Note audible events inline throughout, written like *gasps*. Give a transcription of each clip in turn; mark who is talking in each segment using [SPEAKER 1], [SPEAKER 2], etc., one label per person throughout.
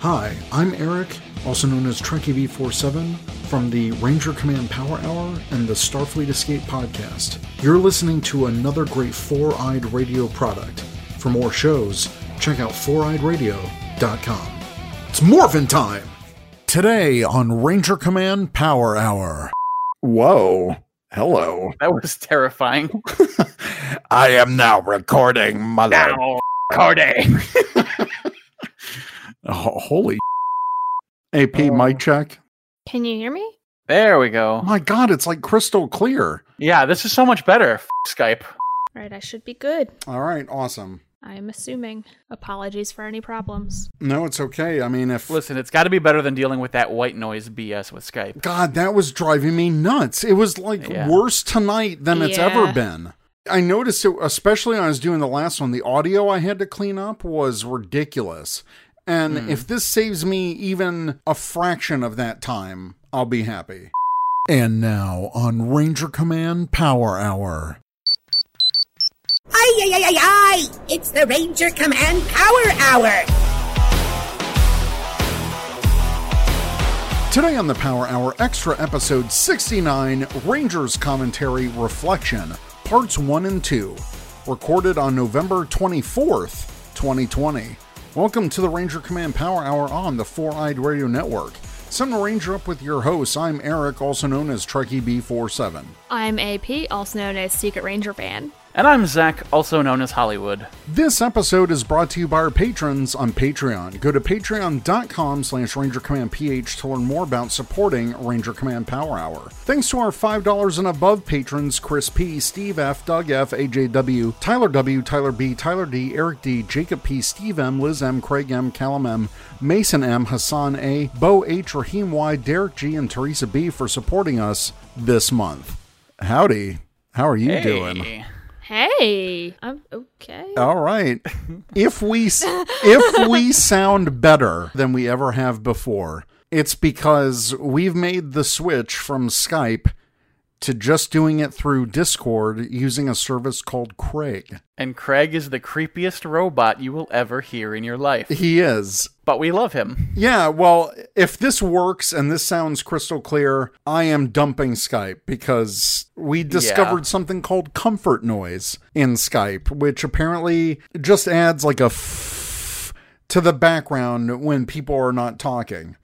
[SPEAKER 1] Hi, I'm Eric, also known as Trekkie V47, from the Ranger Command Power Hour and the Starfleet Escape podcast. You're listening to another great four eyed radio product. For more shows, check out foureyedradio.com. It's morphin' time! Today on Ranger Command Power Hour. Whoa. Hello. *laughs*
[SPEAKER 2] That was terrifying. *laughs*
[SPEAKER 1] I am now recording, mother.
[SPEAKER 2] Now, recording. *laughs*
[SPEAKER 1] Holy *laughs* AP
[SPEAKER 2] Oh.
[SPEAKER 1] mic check.
[SPEAKER 3] Can you hear me?
[SPEAKER 2] There we go.
[SPEAKER 1] My God, it's like crystal clear.
[SPEAKER 2] Yeah, this is so much better. F- Skype.
[SPEAKER 3] Right, I should be good.
[SPEAKER 1] All right, awesome.
[SPEAKER 3] I'm assuming. Apologies for any problems.
[SPEAKER 1] No, it's okay. I mean, if
[SPEAKER 2] Listen, it's got to be better than dealing with that white noise BS with Skype.
[SPEAKER 1] God, that was driving me nuts. It was like
[SPEAKER 2] Yeah.
[SPEAKER 1] worse tonight than it's ever been. I noticed it, especially when I was doing the last one, the audio I had to clean up was ridiculous. And
[SPEAKER 2] Hmm.
[SPEAKER 1] if this saves me even a fraction of that time, I'll be happy. And now on Ranger Command Power Hour.
[SPEAKER 4] Ay, ay, ay, ay, ay! It's the Ranger Command Power Hour!
[SPEAKER 1] Today on the Power Hour Extra Episode 69 Rangers Commentary Reflection, Parts 1 and 2, recorded on November 24th, 2020. Welcome to the Ranger Command Power Hour on the Four Eyed Radio Network. Some Ranger up with your hosts. I'm Eric, also known as Trekkie B47.
[SPEAKER 3] I'm AP, also known as Secret Ranger Fan.
[SPEAKER 2] And I'm Zach, also known as Hollywood.
[SPEAKER 1] This episode is brought to you by our patrons on Patreon. Go to patreon.com slash rangercommandph to learn more about supporting Ranger Command Power Hour. Thanks to our $5 and above patrons Chris P, Steve F, Doug F, AJW, Tyler W, Tyler B, Tyler D, Eric D, Jacob P, Steve M, Liz M, Craig M, Callum M, Mason M, Hassan A, Bo H, Raheem Y, Derek G, and Teresa B for supporting us this month. Howdy. How are you
[SPEAKER 2] Hey.
[SPEAKER 1] doing?
[SPEAKER 3] Hey! I'm okay.
[SPEAKER 1] All right. If we if we *laughs* sound better than we ever have before, it's because we've made the switch from Skype to just doing it through Discord using a service called Craig.
[SPEAKER 2] And Craig is the creepiest robot you will ever hear in your life.
[SPEAKER 1] He is.
[SPEAKER 2] But we love him.
[SPEAKER 1] Yeah, well, if this works and this sounds crystal clear, I am dumping Skype because we discovered something called comfort noise in Skype, which apparently just adds like a f to the background when people are not talking.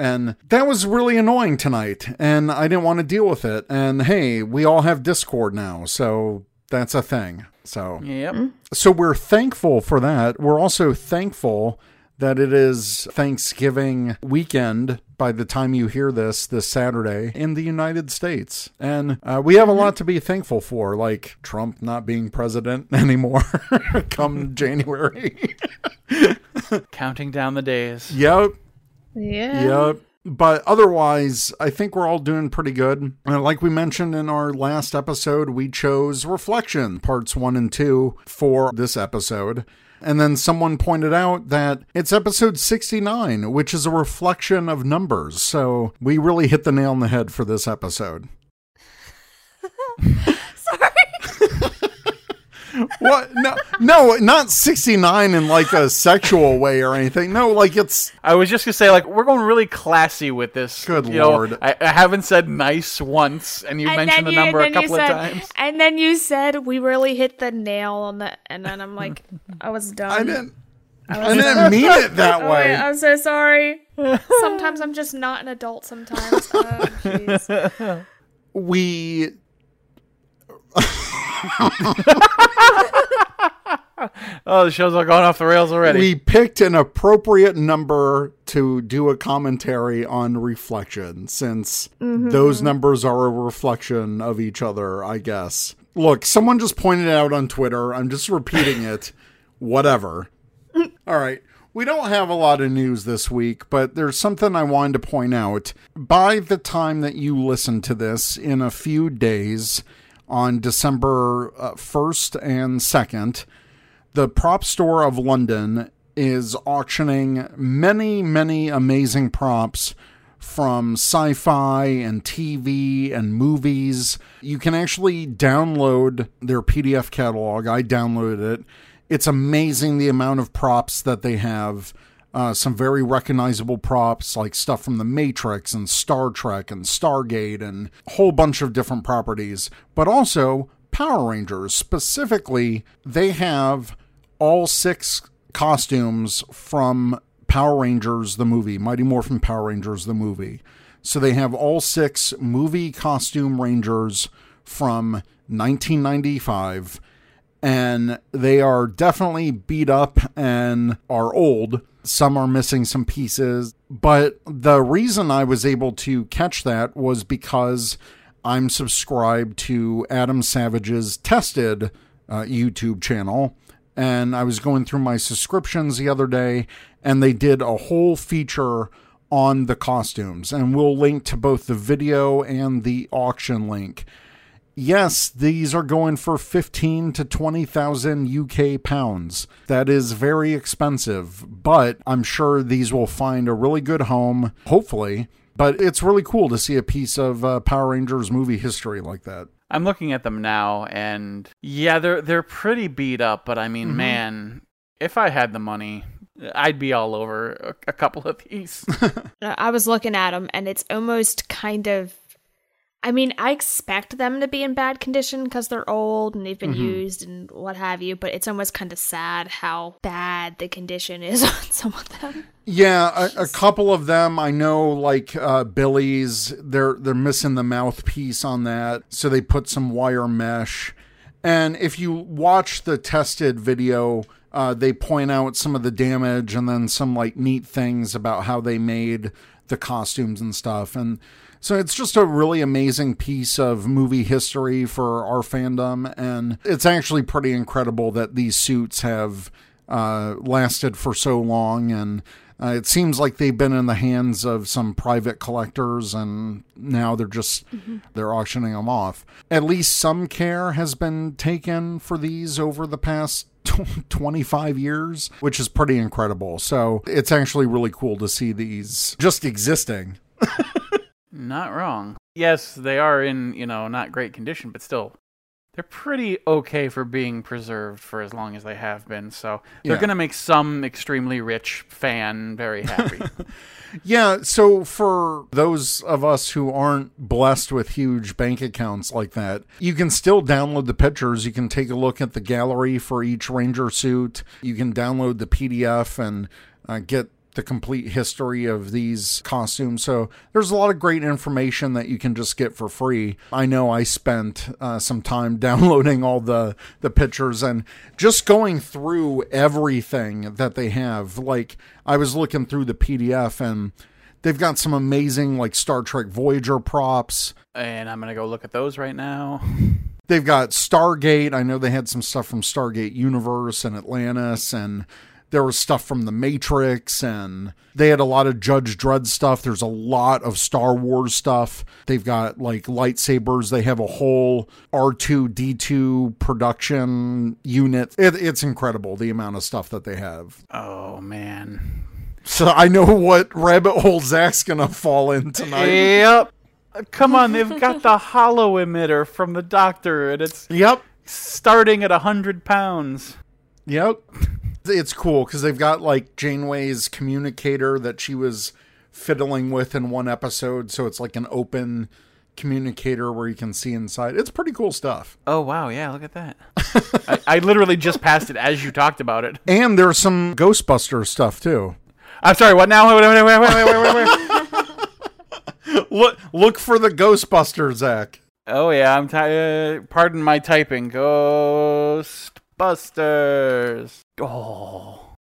[SPEAKER 1] And that was really annoying tonight, and I didn't want to deal with it. And hey, we all have Discord now, so that's a thing. So
[SPEAKER 2] Yep.
[SPEAKER 1] so we're thankful for that. We're also thankful that it is Thanksgiving weekend by the time you hear this this Saturday in the United States. And uh, we have a lot to be thankful for, like Trump not being president *laughs* anymore *laughs* come January. *laughs*
[SPEAKER 2] Counting down the days.
[SPEAKER 1] yep.
[SPEAKER 3] Yeah.
[SPEAKER 1] Yep. But otherwise, I think we're all doing pretty good. And like we mentioned in our last episode, we chose Reflection, parts one and two, for this episode. And then someone pointed out that it's episode 69, which is a reflection of numbers. So we really hit the nail on the head for this episode. *laughs*
[SPEAKER 3] Sorry.
[SPEAKER 1] What? No, no, not 69 in like a sexual way or anything. No, like it's
[SPEAKER 2] I was just gonna say, like, we're going really classy with this.
[SPEAKER 1] Good
[SPEAKER 2] You know,
[SPEAKER 1] lord.
[SPEAKER 2] I, I haven't said nice once, and you mentioned the number a couple
[SPEAKER 3] you
[SPEAKER 2] of times.
[SPEAKER 3] And then you said we really hit the nail on the. And then I'm like, I was done.
[SPEAKER 1] I didn't
[SPEAKER 3] I
[SPEAKER 1] I didn't mean it that *laughs*
[SPEAKER 3] Oh,
[SPEAKER 1] way.
[SPEAKER 3] wait, I'm so sorry. Sometimes I'm just not an adult. Sometimes. Oh,
[SPEAKER 1] we *laughs*
[SPEAKER 2] Oh, the show's all going off the rails already.
[SPEAKER 1] we picked an appropriate number to do a commentary on reflection since mm-hmm. those numbers are a reflection of each other i guess. Look someone just pointed it out on twitter. I'm just repeating it. *laughs* Whatever. All right. We don't have a lot of news this week, but there's something I wanted to point out. By the time that you listen to this in a few days, on December uh, 1st and 2nd, the prop store of London is auctioning many, many amazing props from sci fi and TV and movies. You can actually download their PDF catalog. I downloaded it. It's amazing the amount of props that they have. Uh, some very recognizable props like stuff from The Matrix and Star Trek and Stargate and a whole bunch of different properties, but also Power Rangers. Specifically, they have all six costumes from Power Rangers the movie, Mighty Morphin Power Rangers the movie. So they have all six movie costume Rangers from 1995 and they are definitely beat up and are old. Some are missing some pieces, but the reason I was able to catch that was because I'm subscribed to Adam Savage's Tested uh, YouTube channel, and I was going through my subscriptions the other day, and they did a whole feature on the costumes, and we'll link to both the video and the auction link yes, these are going for 15 to 20,000 UK pounds. That is very expensive, but I'm sure these will find a really good home, hopefully. But it's really cool to see a piece of uh, Power Rangers movie history like that.
[SPEAKER 2] I'm looking at them now, and yeah, they're they're pretty beat up. But I mean,
[SPEAKER 1] Mm-hmm.
[SPEAKER 2] man, if I had the money, I'd be all over a, a couple of these. *laughs*
[SPEAKER 3] I was looking at them, and it's almost kind of. I mean, I expect them to be in bad condition because they're old and they've been used and what have you, but it's almost kind of sad how bad the condition is *laughs* on some of them.
[SPEAKER 1] Yeah, a, a couple of them I know, like uh, Billy's. They're they're missing the mouthpiece on that, so they put some wire mesh. And if you watch the tested video, uh, they point out some of the damage and then some like neat things about how they made the costumes and stuff. And so it's just a really amazing piece of movie history for our fandom, and it's actually pretty incredible that these suits have uh, lasted for so long and. Uh, it seems like they've been in the hands of some private collectors and now they're just they're auctioning them off. At least some care has been taken for these over the past *laughs* 25 years which is pretty incredible. So it's actually really cool to see these just existing *laughs*
[SPEAKER 2] not wrong. Yes, they are in you know not great condition, but still. They're pretty okay for being preserved for as long as they have been, so they're
[SPEAKER 1] Yeah.
[SPEAKER 2] gonna make some extremely rich fan very happy. *laughs*
[SPEAKER 1] Yeah, so for those of us who aren't blessed with huge bank accounts like that, you can still download the pictures. You can take a look at the gallery for each Ranger suit. You can download the PDF and uh, get the complete history of these costumes. So there's a lot of great information that you can just get for free. I know I spent uh, some time *laughs* downloading all the the pictures and just going through everything that they have. Like I was looking through the PDF and they've got some amazing like Star Trek Voyager props.
[SPEAKER 2] and I'm gonna go look at those right now.
[SPEAKER 1] They've got Stargate. I know they had some stuff from Stargate Universe and Atlantis, and there was stuff from The Matrix, and they had a lot of Judge Dredd stuff. There's a lot of Star Wars stuff. They've got like lightsabers. They have a whole R2D2 production unit. It, it's incredible the amount of stuff that they have.
[SPEAKER 2] Oh man.
[SPEAKER 1] So I know what rabbit hole Zach's gonna fall in tonight.
[SPEAKER 2] Yep. Come on, they've got the holo emitter from the doctor, and it's
[SPEAKER 1] Yep.
[SPEAKER 2] starting at a hundred pounds.
[SPEAKER 1] Yep. It's cool because they've got like Janeway's communicator that she was fiddling with in one episode. So it's like an open communicator where you can see inside. It's pretty cool stuff.
[SPEAKER 2] Oh wow, yeah, look at that. I, I literally just passed it as you talked about it.
[SPEAKER 1] And there's some Ghostbuster stuff too.
[SPEAKER 2] I'm sorry. What now? Wait, wait, wait, wait, wait, wait, wait. *laughs*
[SPEAKER 1] Look, look for the Ghostbuster, Zach.
[SPEAKER 2] Oh yeah, I'm. Ty- uh, pardon my typing. Ghostbusters. Oh,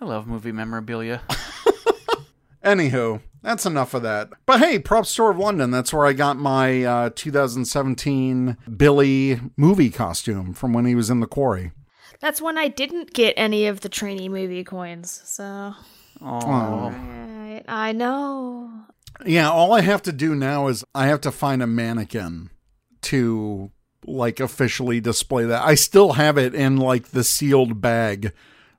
[SPEAKER 2] I love movie memorabilia. *laughs*
[SPEAKER 1] Anywho, that's enough of that. But hey, Prop Store of London, that's where I got my uh, 2017 Billy movie costume from when he was in the quarry.
[SPEAKER 3] That's when I didn't get any of the trainee movie coins, so.
[SPEAKER 2] Oh,
[SPEAKER 3] Right, I know.
[SPEAKER 1] Yeah, all I have to do now is I have to find a mannequin to like officially display that. I still have it in like the sealed bag,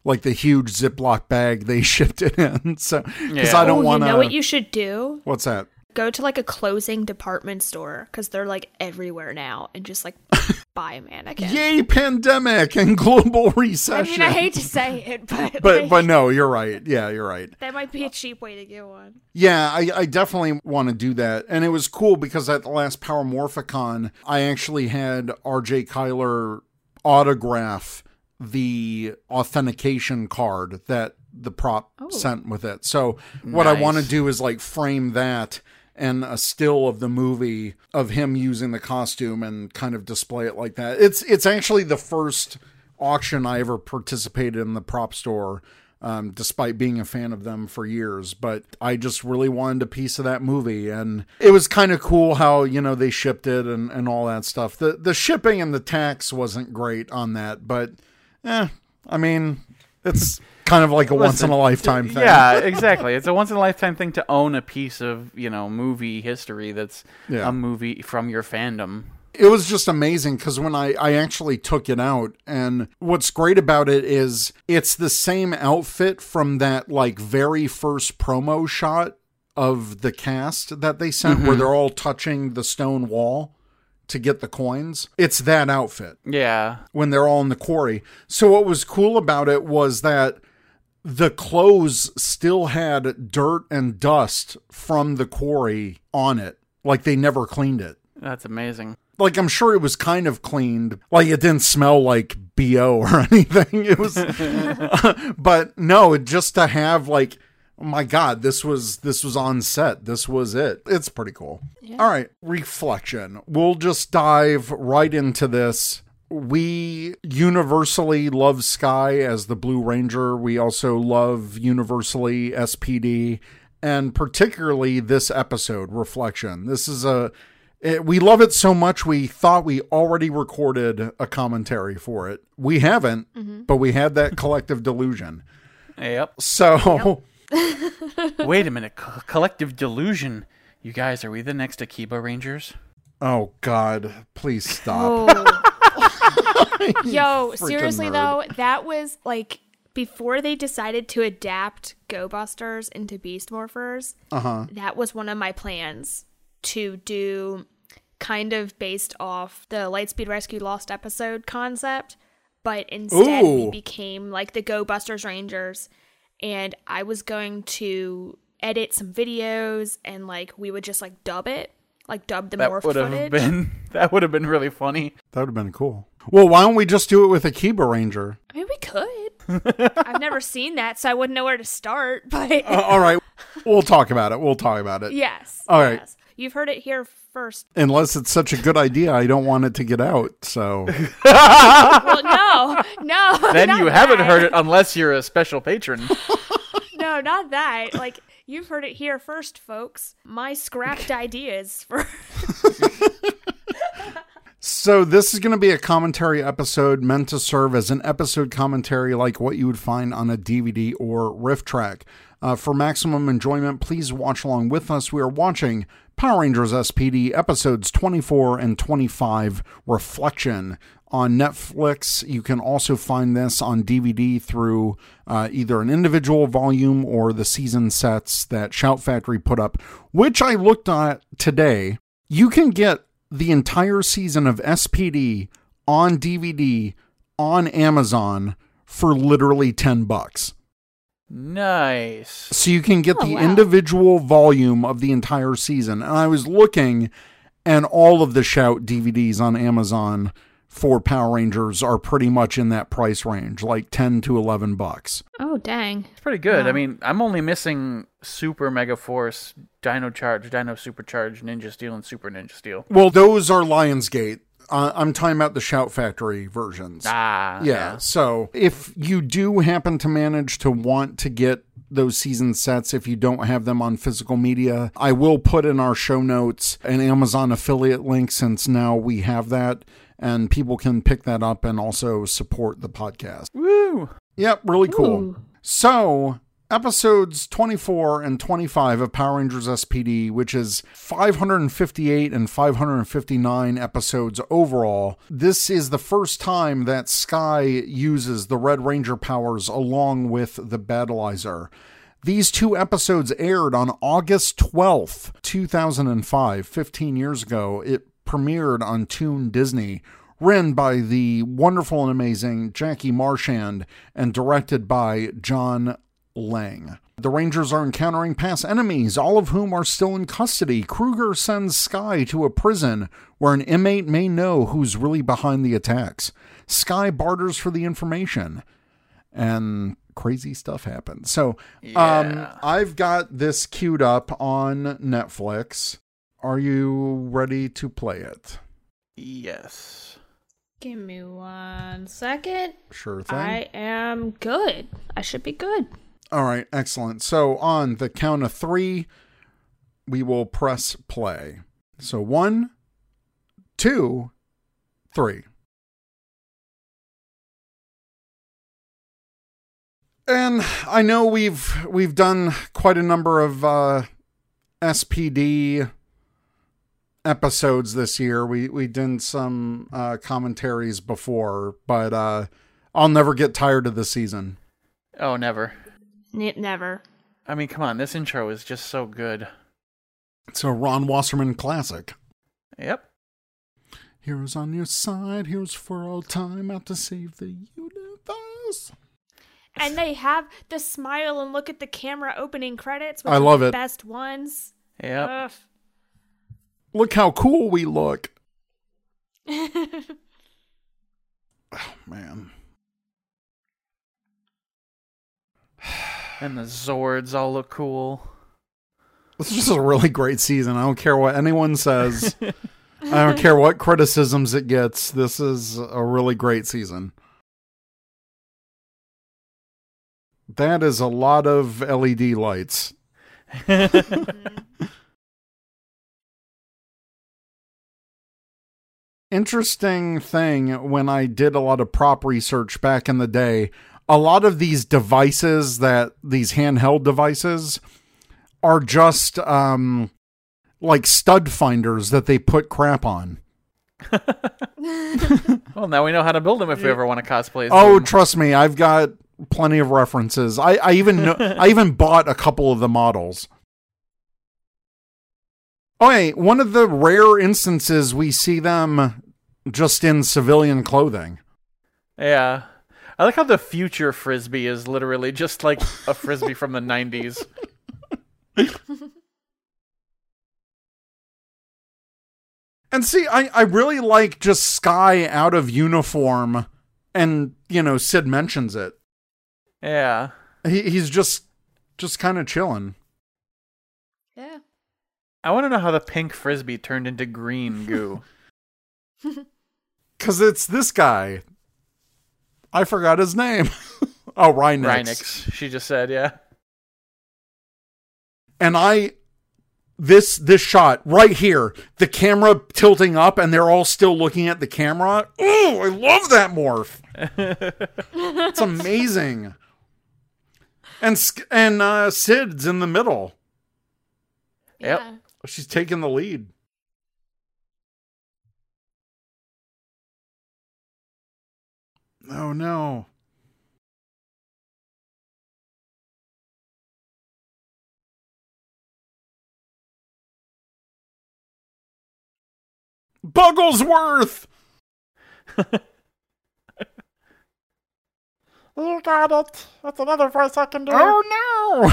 [SPEAKER 1] like the huge Ziploc bag they *laughs* shipped it in. So because
[SPEAKER 2] Yeah.
[SPEAKER 1] I don't
[SPEAKER 3] oh,
[SPEAKER 1] want
[SPEAKER 3] you
[SPEAKER 1] to.
[SPEAKER 3] know what you should do?
[SPEAKER 1] What's that?
[SPEAKER 3] Go to like a closing department store because they're like everywhere now and just like *laughs* buy a mannequin.
[SPEAKER 1] Yay, pandemic and global recession.
[SPEAKER 3] I mean, I hate to say it, *laughs* but
[SPEAKER 1] but
[SPEAKER 3] like, *laughs*
[SPEAKER 1] but no, you're right. Yeah, you're right.
[SPEAKER 3] that might be a cheap way to get one.
[SPEAKER 1] Yeah, I, I definitely want to do that. And it was cool because at the last Power Morphicon, I actually had RJ Cyler autograph the authentication card that the prop oh. sent with it. So what I want to do is like frame that and a still of the movie of him using the costume and kind of display it like that. It's it's actually the first auction I ever participated in the prop store. Um, despite being a fan of them for years, but I just really wanted a piece of that movie, and it was kind of cool how you know they shipped it and, and all that stuff. The the shipping and the tax wasn't great on that, but eh, I mean, it's kind of like a once in a lifetime thing.
[SPEAKER 2] Yeah, *laughs* exactly. It's a once in a lifetime thing to own a piece of, you know, movie history that's
[SPEAKER 1] Yeah.
[SPEAKER 2] a movie from your fandom.
[SPEAKER 1] it was just amazing because when I, I actually took it out and what's great about it is it's the same outfit from that like very first promo shot of the cast that they sent where mm-hmm. they're all touching the stone wall to get the coins it's that outfit
[SPEAKER 2] Yeah.
[SPEAKER 1] when they're all in the quarry so what was cool about it was that the clothes still had dirt and dust from the quarry on it like they never cleaned it
[SPEAKER 2] That's amazing.
[SPEAKER 1] like I'm sure it was kind of cleaned. Like it didn't smell like BO or *laughs* anything. It was *laughs* but no, just to have like oh my god, this was this was on set. This was it. It's pretty cool. All right, reflection. We'll just dive right into this. We universally love Sky as the Blue Ranger. We also love universally SPD and particularly this episode, Reflection. This is a it, we love it so much we thought we already recorded a commentary for it. We haven't, mm-hmm. but we had that collective delusion.
[SPEAKER 2] Yep.
[SPEAKER 1] So
[SPEAKER 2] Wait a minute. Co- collective delusion. You guys, are we the next Akiba Rangers?
[SPEAKER 1] Oh God, please stop.
[SPEAKER 3] Oh. *laughs* *laughs* Yo, seriously
[SPEAKER 1] nerd.
[SPEAKER 3] though, that was like before they decided to adapt Go Busters into Beast Morphers.
[SPEAKER 1] Uh-huh.
[SPEAKER 3] That was one of my plans to do kind of based off the Lightspeed Rescue Lost episode concept, but instead
[SPEAKER 1] Ooh.
[SPEAKER 3] we became like the Go Busters Rangers and I was going to edit some videos and like we would just like dub it, like dub the
[SPEAKER 2] That
[SPEAKER 3] morph
[SPEAKER 2] would have been *laughs* that would have been really funny.
[SPEAKER 1] That would have been cool. Well, why don't we just do it with Akiba Ranger?
[SPEAKER 3] I mean, we could. *laughs* I've never seen that, so I wouldn't know where to start. But
[SPEAKER 1] Uh, all right, we'll talk about it. We'll talk about it. *laughs*
[SPEAKER 3] yes,
[SPEAKER 1] All right.
[SPEAKER 3] yes. You've heard it here first.
[SPEAKER 1] Unless it's such a good idea, I don't want it to get out. So
[SPEAKER 3] Well, no, no. *laughs*
[SPEAKER 2] Then
[SPEAKER 3] not
[SPEAKER 2] you haven't
[SPEAKER 3] that.
[SPEAKER 2] heard it unless you're a special patron. *laughs*
[SPEAKER 3] No, not that. Like you've heard it here first, folks. My scrapped *laughs* ideas for.
[SPEAKER 1] So this is going to be a commentary episode meant to serve as an episode commentary like what you would find on a DVD or riff track. Uh, for maximum enjoyment, please watch along with us. We are watching Power Rangers SPD episodes 24 and 25 Reflection on Netflix. You can also find this on DVD through uh, either an individual volume or the season sets that Shout Factory put up, which I looked at today. You can get the entire season of SPD on DVD on Amazon for literally 10 bucks.
[SPEAKER 2] Nice.
[SPEAKER 1] So you can get
[SPEAKER 3] Oh,
[SPEAKER 1] the
[SPEAKER 3] wow.
[SPEAKER 1] individual volume of the entire season. And I was looking and all of the Shout DVDs on Amazon for Power Rangers are pretty much in that price range, like 10 to 11 bucks.
[SPEAKER 3] Oh dang!
[SPEAKER 2] It's pretty good. I mean, I'm only missing Super Mega Force, Dino Charge, Dino Supercharge, Ninja Steel, and Super Ninja Steel.
[SPEAKER 1] Well, those are Lionsgate. Uh, I'm talking about the Shout Factory versions.
[SPEAKER 2] Ah,
[SPEAKER 1] yeah. So if you do happen to manage to want to get those season sets, if you don't have them on physical media, I will put in our show notes an Amazon affiliate link since now we have that and people can pick that up and also support the podcast.
[SPEAKER 2] Woo!
[SPEAKER 1] Yep, really cool.
[SPEAKER 3] Ooh.
[SPEAKER 1] So, episodes 24 and 25 of Power Rangers SPD, which is 558 and 559 episodes overall. This is the first time that Sky uses the Red Ranger powers along with the Battlizer. These two episodes aired on August 12th, 2005, 15 years ago. It premiered on Toon Disney, written by the wonderful and amazing Jackie Marchand and directed by John Laing. The Rangers are encountering past enemies, all of whom are still in custody. Kruger sends Sky to a prison where an inmate may know who's really behind the attacks. Sky barters for the information, and crazy stuff happens. So, um, I've got this queued up on Netflix. Are you ready to play it?
[SPEAKER 2] Yes.
[SPEAKER 3] Give me one second.
[SPEAKER 1] Sure thing.
[SPEAKER 3] I am good. I should be good.
[SPEAKER 1] All right, excellent. So on the count of three, we will press play. So one, two, three. And I know we've we've done quite a number of uh, SPD episodes this year. We we did some uh, commentaries before, but uh, I'll never get tired of the season.
[SPEAKER 2] Oh, never.
[SPEAKER 3] N- never.
[SPEAKER 2] I mean, come on. This intro is just so good.
[SPEAKER 1] It's a Ron Wasserman classic.
[SPEAKER 2] Yep.
[SPEAKER 1] Heroes on your side, heroes for all time, out to save the universe.
[SPEAKER 3] And they have the smile and look at the camera opening credits. Which
[SPEAKER 1] I
[SPEAKER 3] are
[SPEAKER 1] love
[SPEAKER 3] the
[SPEAKER 1] it.
[SPEAKER 3] Best ones.
[SPEAKER 2] Yep.
[SPEAKER 3] Ugh.
[SPEAKER 1] Look how cool we look. *laughs* Oh man.
[SPEAKER 2] And the Zords all look cool.
[SPEAKER 1] This is just a really great season. I don't care what anyone says. *laughs* I don't care what criticisms it gets. This is a really great season. That is a lot of LED lights. *laughs* Interesting thing when I did a lot of prop research back in the day, a lot of these devices that these handheld devices are just um like stud finders that they put crap on. *laughs*
[SPEAKER 2] Well, now we know how to build them if we ever want to cosplay.
[SPEAKER 1] Oh,
[SPEAKER 2] them.
[SPEAKER 1] trust me, I've got plenty of references. I, I even know, *laughs* I even bought a couple of the models. Oh, hey, one of the rare instances we see them just in civilian clothing.
[SPEAKER 2] yeah. I like how the future frisbee is literally just like a frisbee from the '90s. *laughs*
[SPEAKER 1] And see, I, I really like just Sky out of uniform, and you know Sid mentions it.
[SPEAKER 2] Yeah.
[SPEAKER 1] He, he's just just kind of chilling.
[SPEAKER 3] yeah.
[SPEAKER 2] I want to know how the pink frisbee turned into green goo. *laughs* *laughs*
[SPEAKER 1] Cause it's this guy. I forgot his name. *laughs* oh, Rhinix.
[SPEAKER 2] Rhinix, she just said, yeah.
[SPEAKER 1] And I this this shot right here, the camera tilting up and they're all still looking at the camera. Oh, I love that morph. *laughs* it's amazing. And and uh Sid's in the middle.
[SPEAKER 2] Yep.
[SPEAKER 3] Yeah.
[SPEAKER 1] She's taking the lead. Oh no. Bugglesworth! *laughs*
[SPEAKER 2] You got it. That's another voice I can do.
[SPEAKER 1] Oh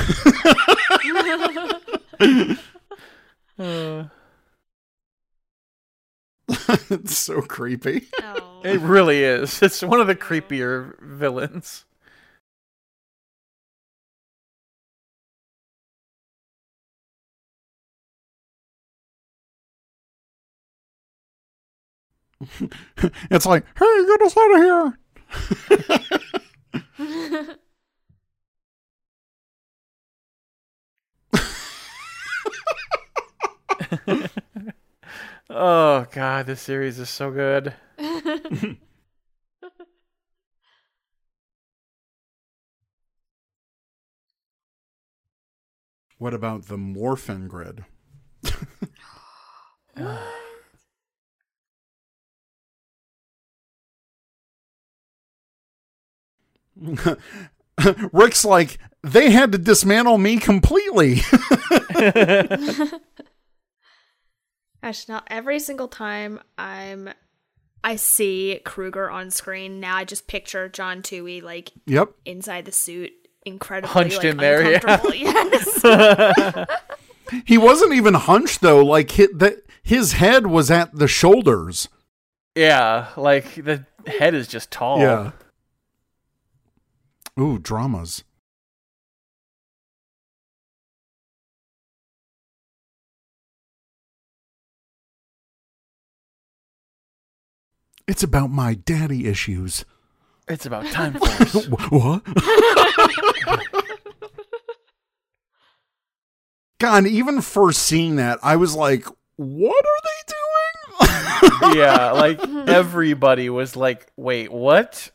[SPEAKER 1] no! *laughs* *laughs*
[SPEAKER 2] Uh, *laughs*
[SPEAKER 1] it's so creepy.
[SPEAKER 3] Oh.
[SPEAKER 2] it really is. It's one of the creepier villains. *laughs*
[SPEAKER 1] It's like, hey, get us out of here. *laughs*
[SPEAKER 2] Oh god, this series is so good. *laughs*
[SPEAKER 1] What about the morphin grid? *gasps* *laughs* Rick's like, they had to dismantle me completely. *laughs*
[SPEAKER 3] Actually, now every single time I'm I see Kruger on screen, now I just picture John Tui like
[SPEAKER 1] yep.
[SPEAKER 3] inside the suit, incredibly
[SPEAKER 2] Hunched
[SPEAKER 3] like,
[SPEAKER 2] in there, yeah. *laughs*
[SPEAKER 3] Yes. *laughs*
[SPEAKER 1] He wasn't even hunched though. Like his, that, his head was at the shoulders.
[SPEAKER 2] yeah, like the head is just tall.
[SPEAKER 1] Yeah. Ooh, dramas. It's about my daddy issues.
[SPEAKER 2] It's about time *laughs* force.
[SPEAKER 1] What? *laughs* God, even first seeing that, I was like, what are they doing? *laughs*
[SPEAKER 2] yeah, like everybody was like, "Wait, what?"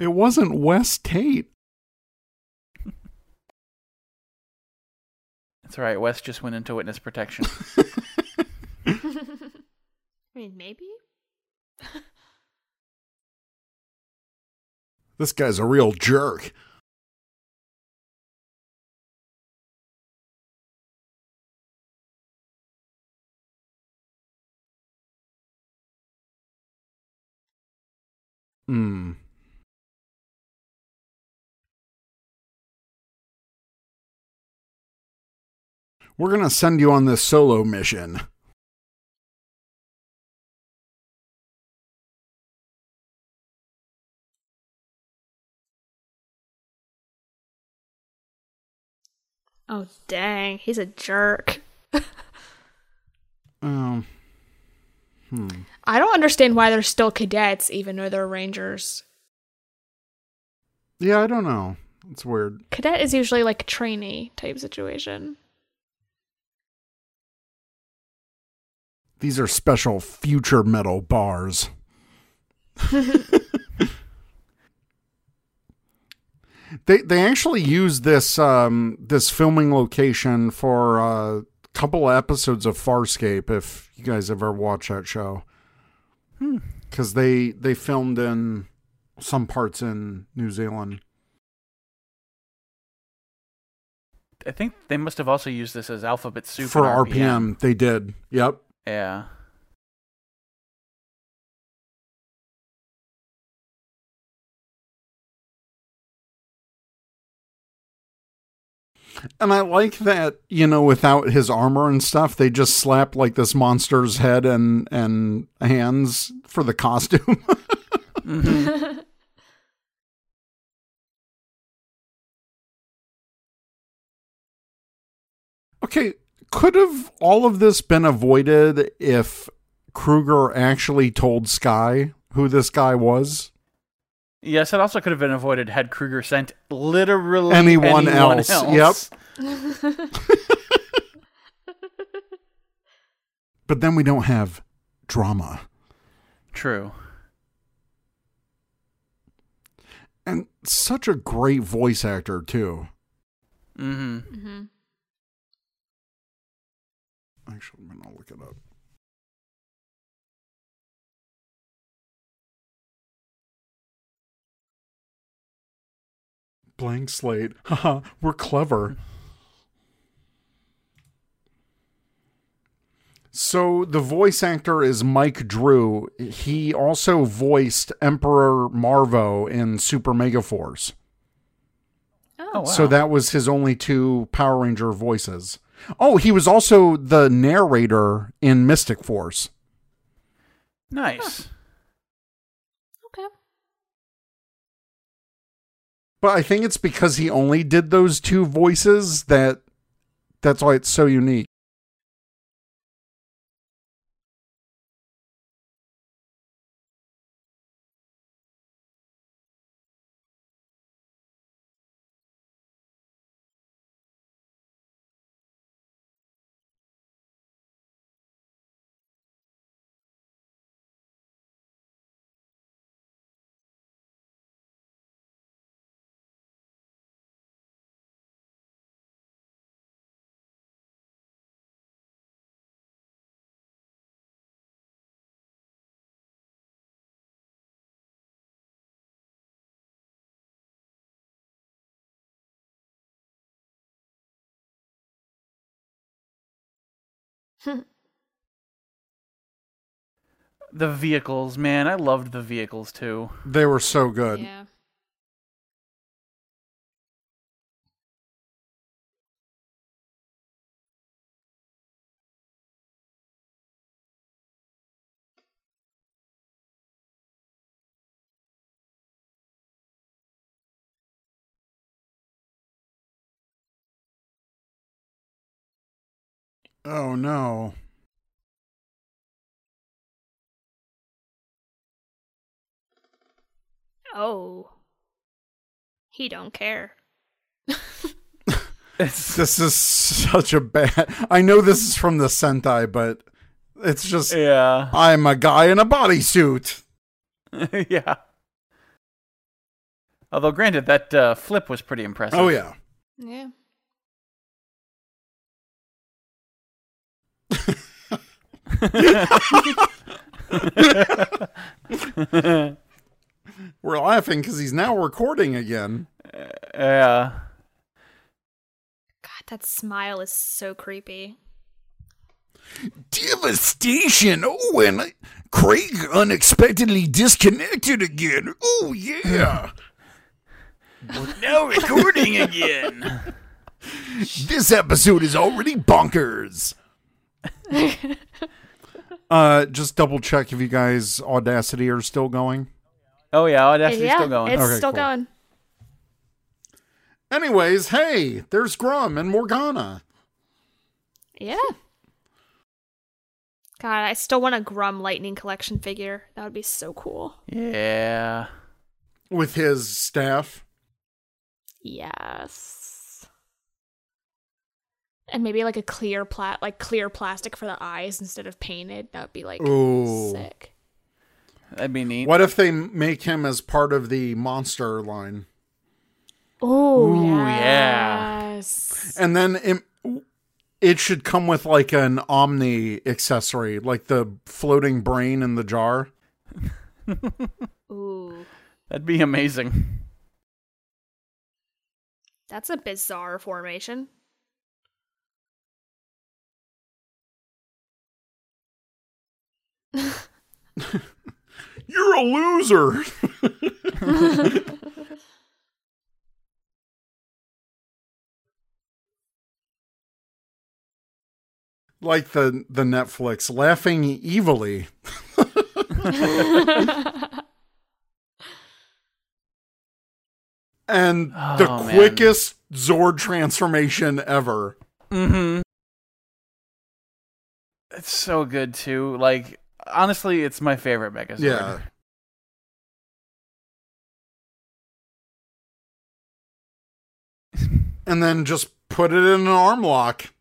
[SPEAKER 1] it wasn't Wes Tate.
[SPEAKER 2] That's right. Wes just went into witness protection. *laughs*
[SPEAKER 3] I mean, maybe. *laughs*
[SPEAKER 1] This guy's a real jerk. Hmm. We're going to send you on this solo mission.
[SPEAKER 3] Oh dang, he's a jerk. *laughs*
[SPEAKER 1] Um. Hmm.
[SPEAKER 3] I don't understand why they're still cadets, even though they're rangers.
[SPEAKER 1] Yeah, I don't know. It's weird.
[SPEAKER 3] Cadet is usually like a trainee type situation.
[SPEAKER 1] These are special future metal bars. *laughs* they they actually used this um this filming location for a couple of episodes of Farscape if you guys ever watch that show. Cuz they they filmed in some parts in New Zealand.
[SPEAKER 2] I think they must have also used this as alphabet soup
[SPEAKER 1] for
[SPEAKER 2] in
[SPEAKER 1] RPM. They did. Yep.
[SPEAKER 2] Yeah.
[SPEAKER 1] And I like that, you know, without his armor and stuff, they just slapped like this monster's head and and hands for the costume. *laughs*
[SPEAKER 2] Mm-hmm.
[SPEAKER 1] okay, could have all of this been avoided if Kruger actually told Sky who this guy was?
[SPEAKER 2] Yes, it also could have been avoided had Kruger sent literally
[SPEAKER 1] Anyone else.
[SPEAKER 2] else. *laughs*
[SPEAKER 1] But then we don't have drama.
[SPEAKER 2] True.
[SPEAKER 1] And such a great voice actor too.
[SPEAKER 2] Mm-hmm.
[SPEAKER 3] mm-hmm.
[SPEAKER 1] Actually, I'm gonna look it up. Blank slate. *laughs* Haha, we're clever. So the voice actor is Mike Drew. He also voiced Emperor Mavro in Super Mega Force.
[SPEAKER 3] Oh,
[SPEAKER 2] wow.
[SPEAKER 1] So that was his only two Power Ranger voices. Oh, he was also the narrator in Mystic Force.
[SPEAKER 2] Nice.
[SPEAKER 3] okay.
[SPEAKER 1] But I think it's because he only did those two voices that that's why it's so unique. *laughs*
[SPEAKER 2] The vehicles, man, I loved the vehicles too.
[SPEAKER 1] They were so good.
[SPEAKER 3] Yeah.
[SPEAKER 1] Oh no.
[SPEAKER 3] Oh. He don't care. *laughs*
[SPEAKER 1] This is such a bad. I know this is from the Sentai, but it's just
[SPEAKER 2] yeah,
[SPEAKER 1] I'm a guy in a bodysuit. *laughs*
[SPEAKER 2] yeah. Although, granted, that uh, flip was pretty impressive.
[SPEAKER 1] Oh yeah.
[SPEAKER 3] Yeah. *laughs*
[SPEAKER 1] We're laughing because he's now recording again.
[SPEAKER 2] Uh, yeah.
[SPEAKER 3] God, that smile is so creepy.
[SPEAKER 1] Devastation. Oh, and Craig unexpectedly disconnected again. Oh yeah. *laughs*
[SPEAKER 2] Now recording again.
[SPEAKER 1] this episode is already bonkers. Uh, just double check if you guys Audacity are still going.
[SPEAKER 2] Oh yeah, Audacity's
[SPEAKER 3] yeah,
[SPEAKER 2] still going.
[SPEAKER 3] it's
[SPEAKER 1] Okay,
[SPEAKER 3] still
[SPEAKER 1] cool.
[SPEAKER 3] going.
[SPEAKER 1] Anyways, hey, there's Gruumm and Morgana.
[SPEAKER 3] Yeah. God, I still want a Gruumm Lightning Collection figure. That would be so cool.
[SPEAKER 2] Yeah.
[SPEAKER 1] with his staff.
[SPEAKER 3] Yes. And maybe like a clear plat like clear plastic for the eyes instead of painted. That would be like
[SPEAKER 1] Ooh.
[SPEAKER 3] sick.
[SPEAKER 2] That'd be neat.
[SPEAKER 1] What if they make him as part of the monster line?
[SPEAKER 3] Oh,
[SPEAKER 2] Ooh, yeah.
[SPEAKER 3] yes.
[SPEAKER 1] And then it, it should come with like an Omni accessory, like the floating brain in the jar. *laughs*
[SPEAKER 3] Ooh.
[SPEAKER 2] That'd be amazing.
[SPEAKER 3] That's a bizarre formation.
[SPEAKER 1] You're a loser. *laughs* like the the Netflix laughing evilly. *laughs* And the
[SPEAKER 2] Oh, man.
[SPEAKER 1] quickest Zord transformation ever.
[SPEAKER 2] Mm-hmm. It's so good too. Like honestly, it's my favorite Megazord.
[SPEAKER 1] Yeah. *laughs* And then just put it in an arm lock.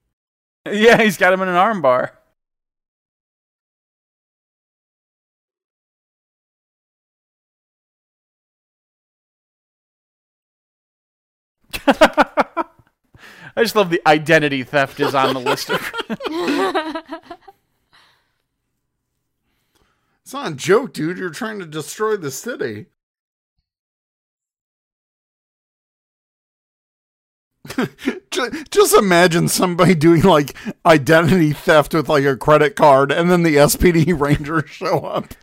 [SPEAKER 2] Yeah, he's got him in an armbar. *laughs* I just love the identity theft is on the list. *laughs*
[SPEAKER 1] It's not a joke, dude. You're trying to destroy the city. *laughs* Just imagine somebody doing like identity theft with like a credit card and then the SPD *laughs* Rangers show up.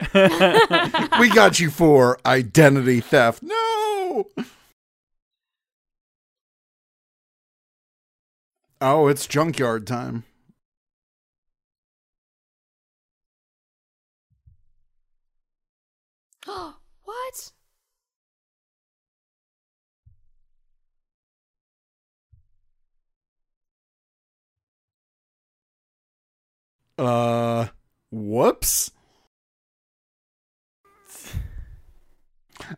[SPEAKER 1] *laughs* we got you for identity theft. No. Oh, it's junkyard time.
[SPEAKER 3] what?
[SPEAKER 1] Uh, whoops.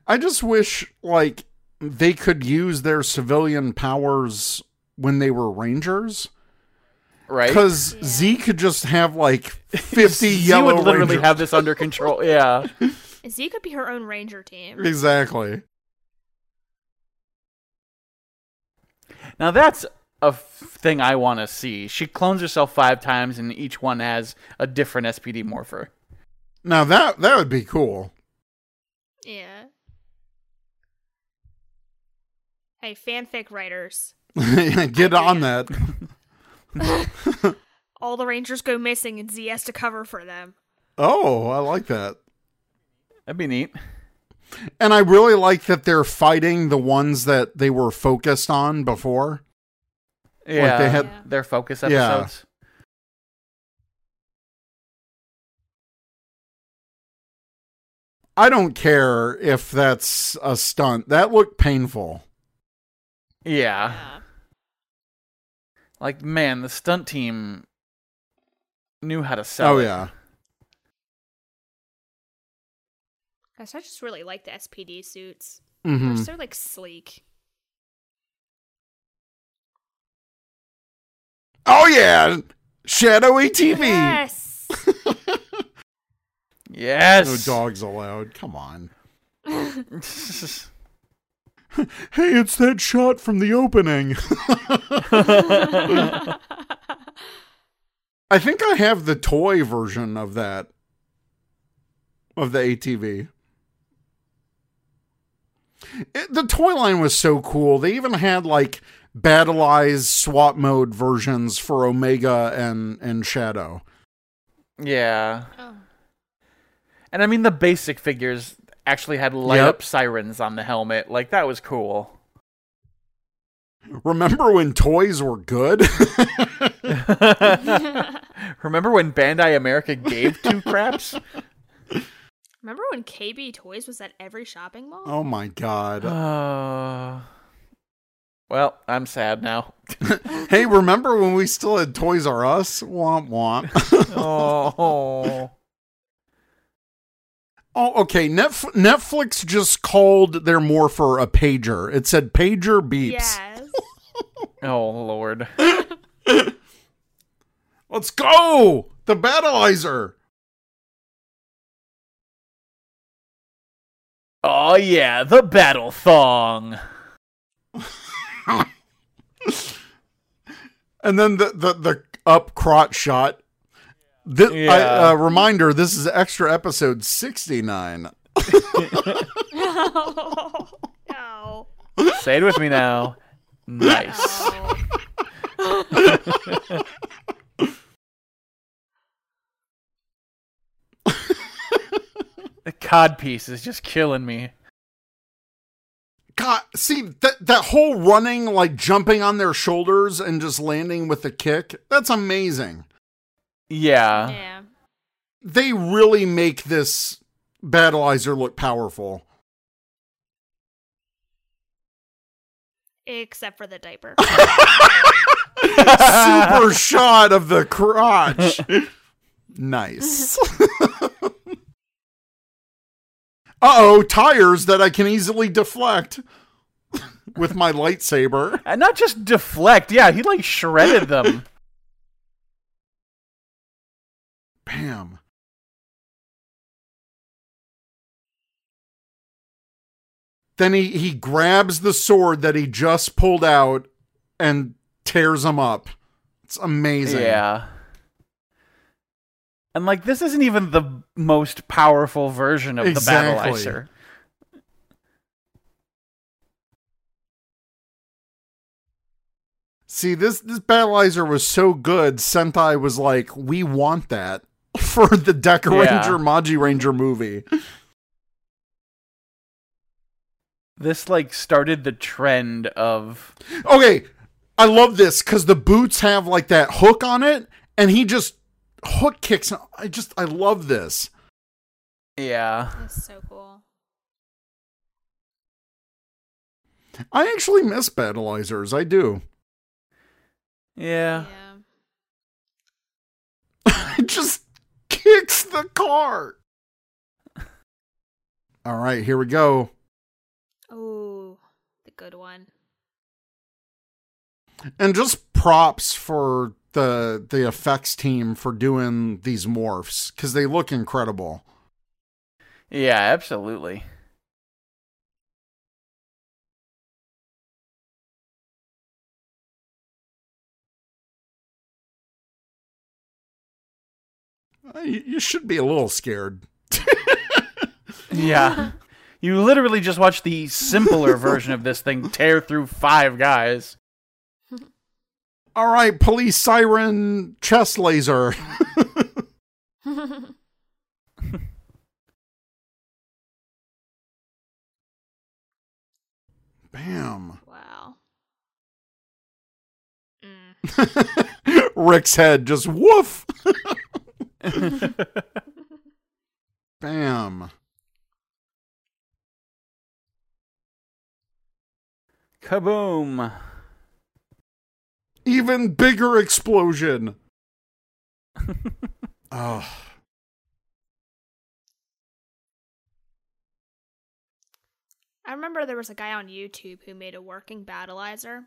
[SPEAKER 1] I just wish like they could use their civilian powers when they were rangers.
[SPEAKER 2] right?
[SPEAKER 1] Because Z could just have like *laughs* 50
[SPEAKER 2] Z
[SPEAKER 1] yellow
[SPEAKER 2] would literally
[SPEAKER 1] Rangers.
[SPEAKER 2] have this under control. Yeah. *laughs*
[SPEAKER 3] Z could be her own ranger team.
[SPEAKER 1] Exactly.
[SPEAKER 2] Now that's a f- thing I want to see. She clones herself five times, and each one has a different SPD morpher.
[SPEAKER 1] Now that that would be cool.
[SPEAKER 3] Yeah. Hey, fanfic writers. *laughs*
[SPEAKER 1] Get on that. *laughs*
[SPEAKER 3] all the Rangers go missing and Z has to cover for them.
[SPEAKER 1] Oh, I like that.
[SPEAKER 2] That'd be neat.
[SPEAKER 1] And I really like that they're fighting the ones that they were focused on before.
[SPEAKER 2] Yeah,
[SPEAKER 1] they had-
[SPEAKER 3] Yeah.
[SPEAKER 2] their focus
[SPEAKER 1] Yeah.
[SPEAKER 2] episodes.
[SPEAKER 1] I don't care if that's a stunt. That looked painful.
[SPEAKER 2] Yeah. Like man, the stunt team knew how to sell
[SPEAKER 1] Oh
[SPEAKER 2] it.
[SPEAKER 1] yeah.
[SPEAKER 3] Gosh, I just really like the SPD suits.
[SPEAKER 1] hmm
[SPEAKER 3] They're so like sleek.
[SPEAKER 1] Oh yeah. Shadow ATV.
[SPEAKER 3] Yes. *laughs*
[SPEAKER 2] Yes.
[SPEAKER 1] No dogs allowed. Come on. *laughs* Hey, it's that shot from the opening. *laughs* I think I have the toy version of that. Of the ATV. It, the toy line was so cool. They even had like battlized SWAT mode versions for Omega and and Shadow.
[SPEAKER 2] yeah.
[SPEAKER 3] oh.
[SPEAKER 2] And I mean the basic figures actually had light
[SPEAKER 1] Yep.
[SPEAKER 2] up sirens on the helmet. Like that was cool.
[SPEAKER 1] Remember when toys were good? *laughs* *laughs*
[SPEAKER 2] Remember when Bandai America gave two craps?
[SPEAKER 3] Remember when KB Toys was at every shopping mall?
[SPEAKER 1] oh my god.
[SPEAKER 2] Uh, well, I'm sad now. *laughs*
[SPEAKER 1] Hey, remember when we still had Toys R Us? Womp womp.
[SPEAKER 2] oh. *laughs*
[SPEAKER 1] oh, okay. Netf- Netflix just called their morpher a pager. It said pager beeps.
[SPEAKER 3] Yes. *laughs*
[SPEAKER 2] Oh lord.
[SPEAKER 1] Let's go! The Battlizer!
[SPEAKER 2] Oh yeah, the battle thong. *laughs*
[SPEAKER 1] And then the, the, the up crotch shot. Thi-
[SPEAKER 2] Yeah.
[SPEAKER 1] I- uh, reminder this is extra episode 69.
[SPEAKER 3] no. *laughs*
[SPEAKER 2] Say it with me now. Nice.
[SPEAKER 3] No. *laughs*
[SPEAKER 2] The cod piece is just killing me.
[SPEAKER 1] God, see that that whole running, like jumping on their shoulders and just landing with a kick, that's amazing.
[SPEAKER 2] Yeah.
[SPEAKER 3] Yeah.
[SPEAKER 1] They really make this Battlizer look powerful.
[SPEAKER 3] Except for the diaper. *laughs* *laughs*
[SPEAKER 1] Super shot of the crotch. *laughs* Nice. Uh oh, tires that I can easily deflect with my lightsaber. *laughs*
[SPEAKER 2] And not just deflect. Yeah, he like shredded them. *laughs*
[SPEAKER 1] Bam. Then he, he grabs the sword that he just pulled out and tears him up. It's amazing.
[SPEAKER 2] Yeah. And like this isn't even the most powerful version of
[SPEAKER 1] Exactly.
[SPEAKER 2] the Battlizer.
[SPEAKER 1] See, this this Battlizer was so good, Sentai was like, we want that *laughs* for the Deka
[SPEAKER 2] Yeah.
[SPEAKER 1] Ranger Magi Ranger movie.
[SPEAKER 2] This like started the trend of
[SPEAKER 1] Okay, I love this because the boots have like that hook on it, and he just hook kicks. I just I love this.
[SPEAKER 2] yeah.
[SPEAKER 3] That's so cool.
[SPEAKER 1] I actually miss Battlizers. I do.
[SPEAKER 2] Yeah.
[SPEAKER 3] Yeah. *laughs*
[SPEAKER 1] It just kicks the car. All right, here we go.
[SPEAKER 3] Oh, the good one.
[SPEAKER 1] And just props for the the effects team for doing these morphs because they look incredible.
[SPEAKER 2] Yeah, absolutely.
[SPEAKER 1] Uh, You you should be a little scared. *laughs*
[SPEAKER 2] Yeah. you literally just watched the simpler version of this thing tear through five guys.
[SPEAKER 1] All right, police siren chest laser. *laughs* Bam.
[SPEAKER 3] wow. Mm. *laughs*
[SPEAKER 1] Rick's head just woof. *laughs* Bam.
[SPEAKER 2] Kaboom.
[SPEAKER 1] Even bigger explosion. *laughs* oh.
[SPEAKER 3] I remember there was a guy on YouTube who made a working battlizer.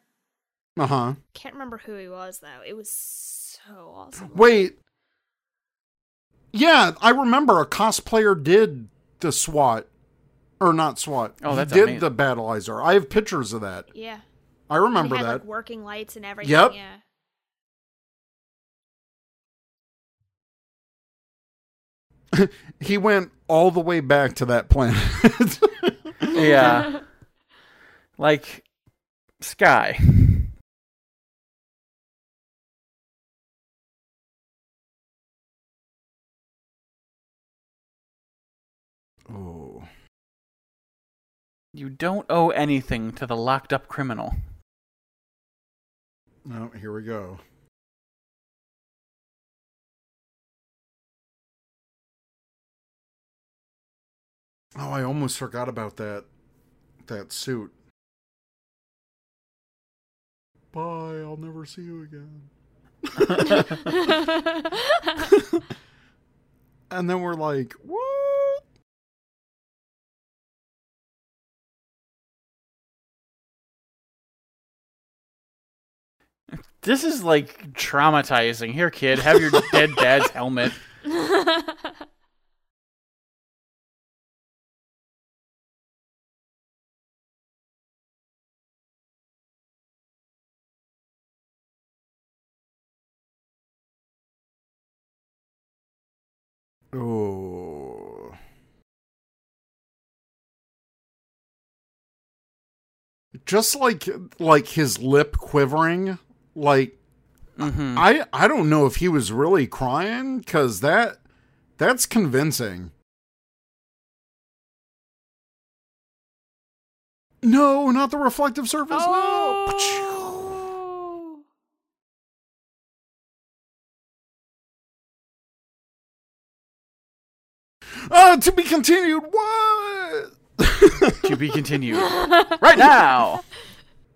[SPEAKER 1] Uh huh.
[SPEAKER 3] Can't remember who he was though. It was so awesome.
[SPEAKER 1] Wait. Yeah, I remember a cosplayer did the SWAT. Or not SWAT.
[SPEAKER 2] Oh, that's He
[SPEAKER 1] did
[SPEAKER 2] amazing.
[SPEAKER 1] the battlizer. I have pictures of that.
[SPEAKER 3] Yeah.
[SPEAKER 1] I remember
[SPEAKER 3] he had,
[SPEAKER 1] that.
[SPEAKER 3] Like, working lights and everything.
[SPEAKER 1] Yep.
[SPEAKER 3] Yeah. *laughs*
[SPEAKER 1] he went all the way back to that planet. *laughs*
[SPEAKER 2] Yeah. like Sky.
[SPEAKER 1] oh.
[SPEAKER 2] You don't owe anything to the locked up criminal.
[SPEAKER 1] No, here we go. Oh, I almost forgot about that that suit. Bye, I'll never see you again. *laughs* *laughs* And then we're like, what?
[SPEAKER 2] This is like traumatizing. Here, kid, have your *laughs* dead dad's helmet.
[SPEAKER 1] Oh. Just like like his lip quivering, like
[SPEAKER 2] hmm
[SPEAKER 1] I I don't know if he was really crying cuz that that's convincing. No, not the reflective surface. No.
[SPEAKER 3] oh.
[SPEAKER 1] Uh, to be continued. What?
[SPEAKER 2] To be continued. *laughs* right now.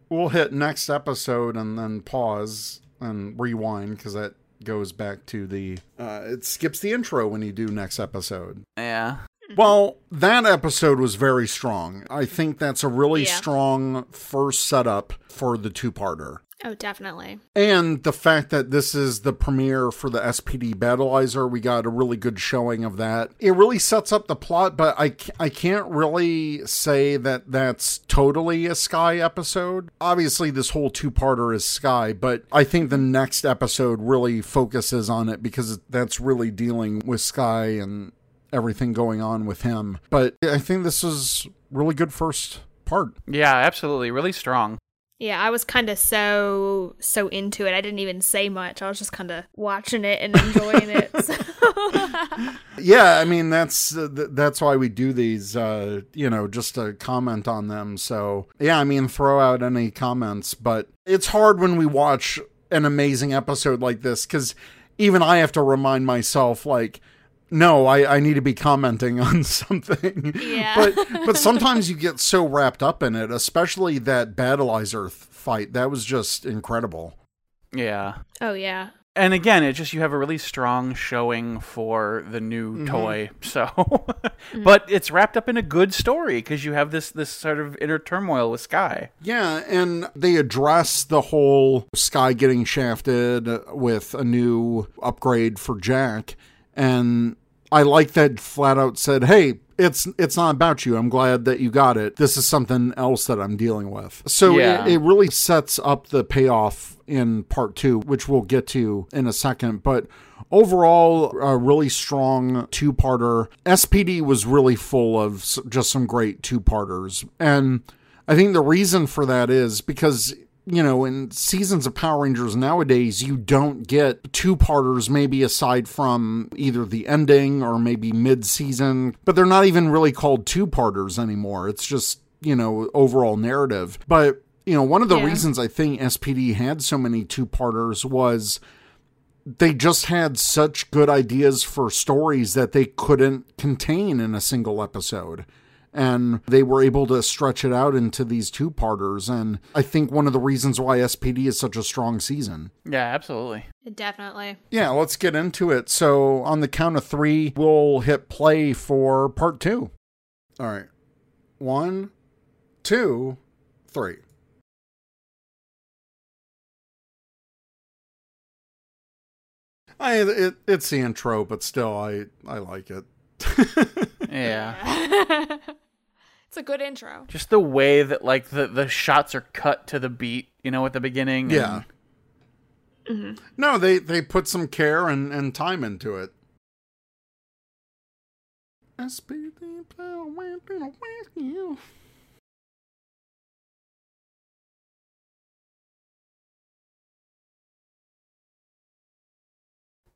[SPEAKER 1] We'll hit next episode and then pause and rewind because that goes back to the uh, it skips the intro when you do next episode
[SPEAKER 2] Yeah.
[SPEAKER 1] well that episode was very strong i think that's a really
[SPEAKER 3] Yeah.
[SPEAKER 1] strong first setup for the two-parter
[SPEAKER 3] Oh, definitely.
[SPEAKER 1] and the fact that this is the premiere for the SPD Battlizer, we got a really good showing of that. It really sets up the plot, but I, I can't really say that that's totally a Sky episode. Obviously, this whole two parter is Sky, but I think the next episode really focuses on it because that's really dealing with Sky and everything going on with him. But I think this is really good first part.
[SPEAKER 2] Yeah, absolutely. Really strong.
[SPEAKER 3] Yeah, I was kind of so so into it. I didn't even say much. I was just kind of watching it and enjoying it. So. *laughs*
[SPEAKER 1] Yeah, I mean that's uh, th- that's why we do these, uh, you know, just to comment on them. So yeah, I mean, throw out any comments, but it's hard when we watch an amazing episode like this because even I have to remind myself, like, no, I, I need to be commenting *laughs* on something.
[SPEAKER 3] Yeah.
[SPEAKER 1] but but *laughs* sometimes you get so wrapped up in it, especially that Battlizer th- fight. That was just incredible.
[SPEAKER 2] Yeah.
[SPEAKER 3] oh yeah.
[SPEAKER 2] And again, it just you have a really strong showing for the new mm-hmm. toy. So, *laughs* mm-hmm. but it's wrapped up in a good story because you have this this sort of inner turmoil with Sky.
[SPEAKER 1] Yeah, and they address the whole Sky getting shafted with a new upgrade for Jack. And I like that flat out said, "Hey, it's it's not about you. I'm glad that you got it. This is something else that I'm dealing with." So
[SPEAKER 2] Yeah.
[SPEAKER 1] it, it really sets up the payoff in part 2, which we'll get to in a second, but overall a really strong two-parter. SPD was really full of just some great two-parters. And I think the reason for that is because you know, in seasons of Power Rangers nowadays, you don't get two parters, maybe aside from either the ending or maybe mid season, but they're not even really called two parters anymore. It's just, you know, overall narrative. But, you know, one of the
[SPEAKER 3] Yeah.
[SPEAKER 1] reasons I think SPD had so many two parters was they just had such good ideas for stories that they couldn't contain in a single episode. And they were able to stretch it out into these two parters. And I think one of the reasons why SPD is such a strong season.
[SPEAKER 2] Yeah, absolutely.
[SPEAKER 3] Definitely.
[SPEAKER 1] Yeah, let's get into it. So, on the count of three, we'll hit play for part two. All right. One, two, three. I it, it's the intro, but still, I I like it. *laughs*
[SPEAKER 2] Yeah. *laughs*
[SPEAKER 3] it's a good intro.
[SPEAKER 2] Just the way that like the the shots are cut to the beat, you know, at the beginning.
[SPEAKER 1] Yeah.
[SPEAKER 2] and-
[SPEAKER 1] No, they they put some care and and time into it.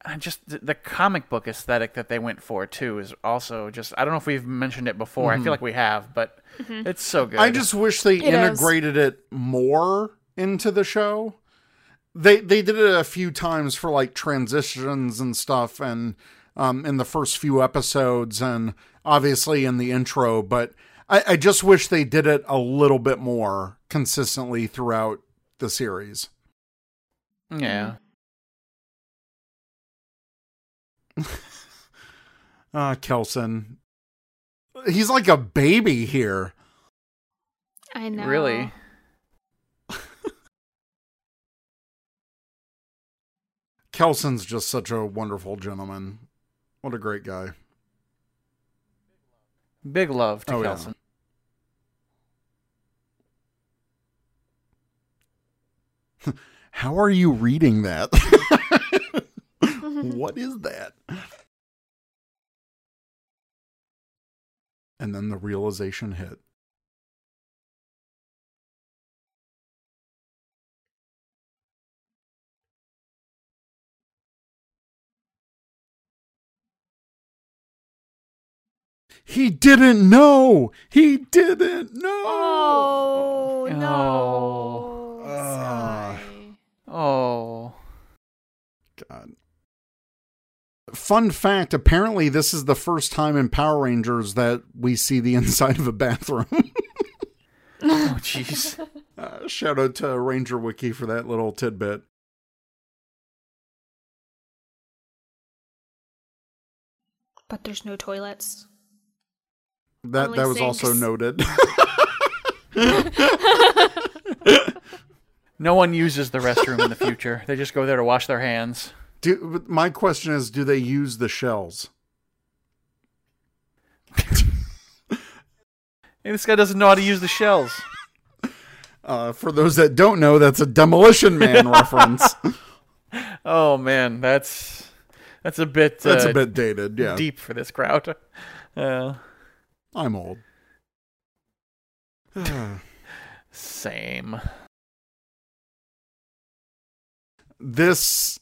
[SPEAKER 1] SPD Power went to the rescue.
[SPEAKER 2] and just the, the comic book aesthetic that they went for too is also just I don't know if we've mentioned it before. I feel like we have, but it's so good.
[SPEAKER 1] I just wish they
[SPEAKER 3] It is.
[SPEAKER 1] integrated it more into the show. They they did it a few times for like transitions and stuff and um in the first few episodes and obviously in the intro, but I, I just wish they did it a little bit more consistently throughout the series.
[SPEAKER 2] yeah. *laughs*
[SPEAKER 1] Ah, Kelson. He's like a baby here.
[SPEAKER 3] I know.
[SPEAKER 2] Really. *laughs*
[SPEAKER 1] Kelson's just such a wonderful gentleman. What a great guy.
[SPEAKER 2] Big love to
[SPEAKER 1] Oh, yeah.
[SPEAKER 2] Kelson. *laughs*
[SPEAKER 1] How are you reading that? *laughs* what is that? And then the realization hit. He didn't know. He didn't know.
[SPEAKER 3] Oh no.
[SPEAKER 2] Oh.
[SPEAKER 3] Sorry.
[SPEAKER 2] Oh.
[SPEAKER 1] God. Fun fact apparently, this is the first time in Power Rangers that we see the *laughs* inside of a bathroom.
[SPEAKER 2] Oh jeez. *laughs*
[SPEAKER 1] uh, shout out to Ranger Wiki for that little tidbit.
[SPEAKER 3] But there's no toilets.
[SPEAKER 1] That
[SPEAKER 3] Only
[SPEAKER 1] that was also noted. *laughs*
[SPEAKER 2] no one uses the restroom in the future. They just go there to wash their hands.
[SPEAKER 1] Do, but my question is do they use the shells? *laughs*
[SPEAKER 2] Hey, this guy doesn't know how to use the shells.
[SPEAKER 1] Uh, for those that don't know, that's a Demolition Man *laughs* reference.
[SPEAKER 2] Oh man, that's that's a bit
[SPEAKER 1] That's
[SPEAKER 2] uh,
[SPEAKER 1] a bit dated. Yeah.
[SPEAKER 2] deep for this crowd. Uh,
[SPEAKER 1] I'm old. *sighs*
[SPEAKER 2] same.
[SPEAKER 1] this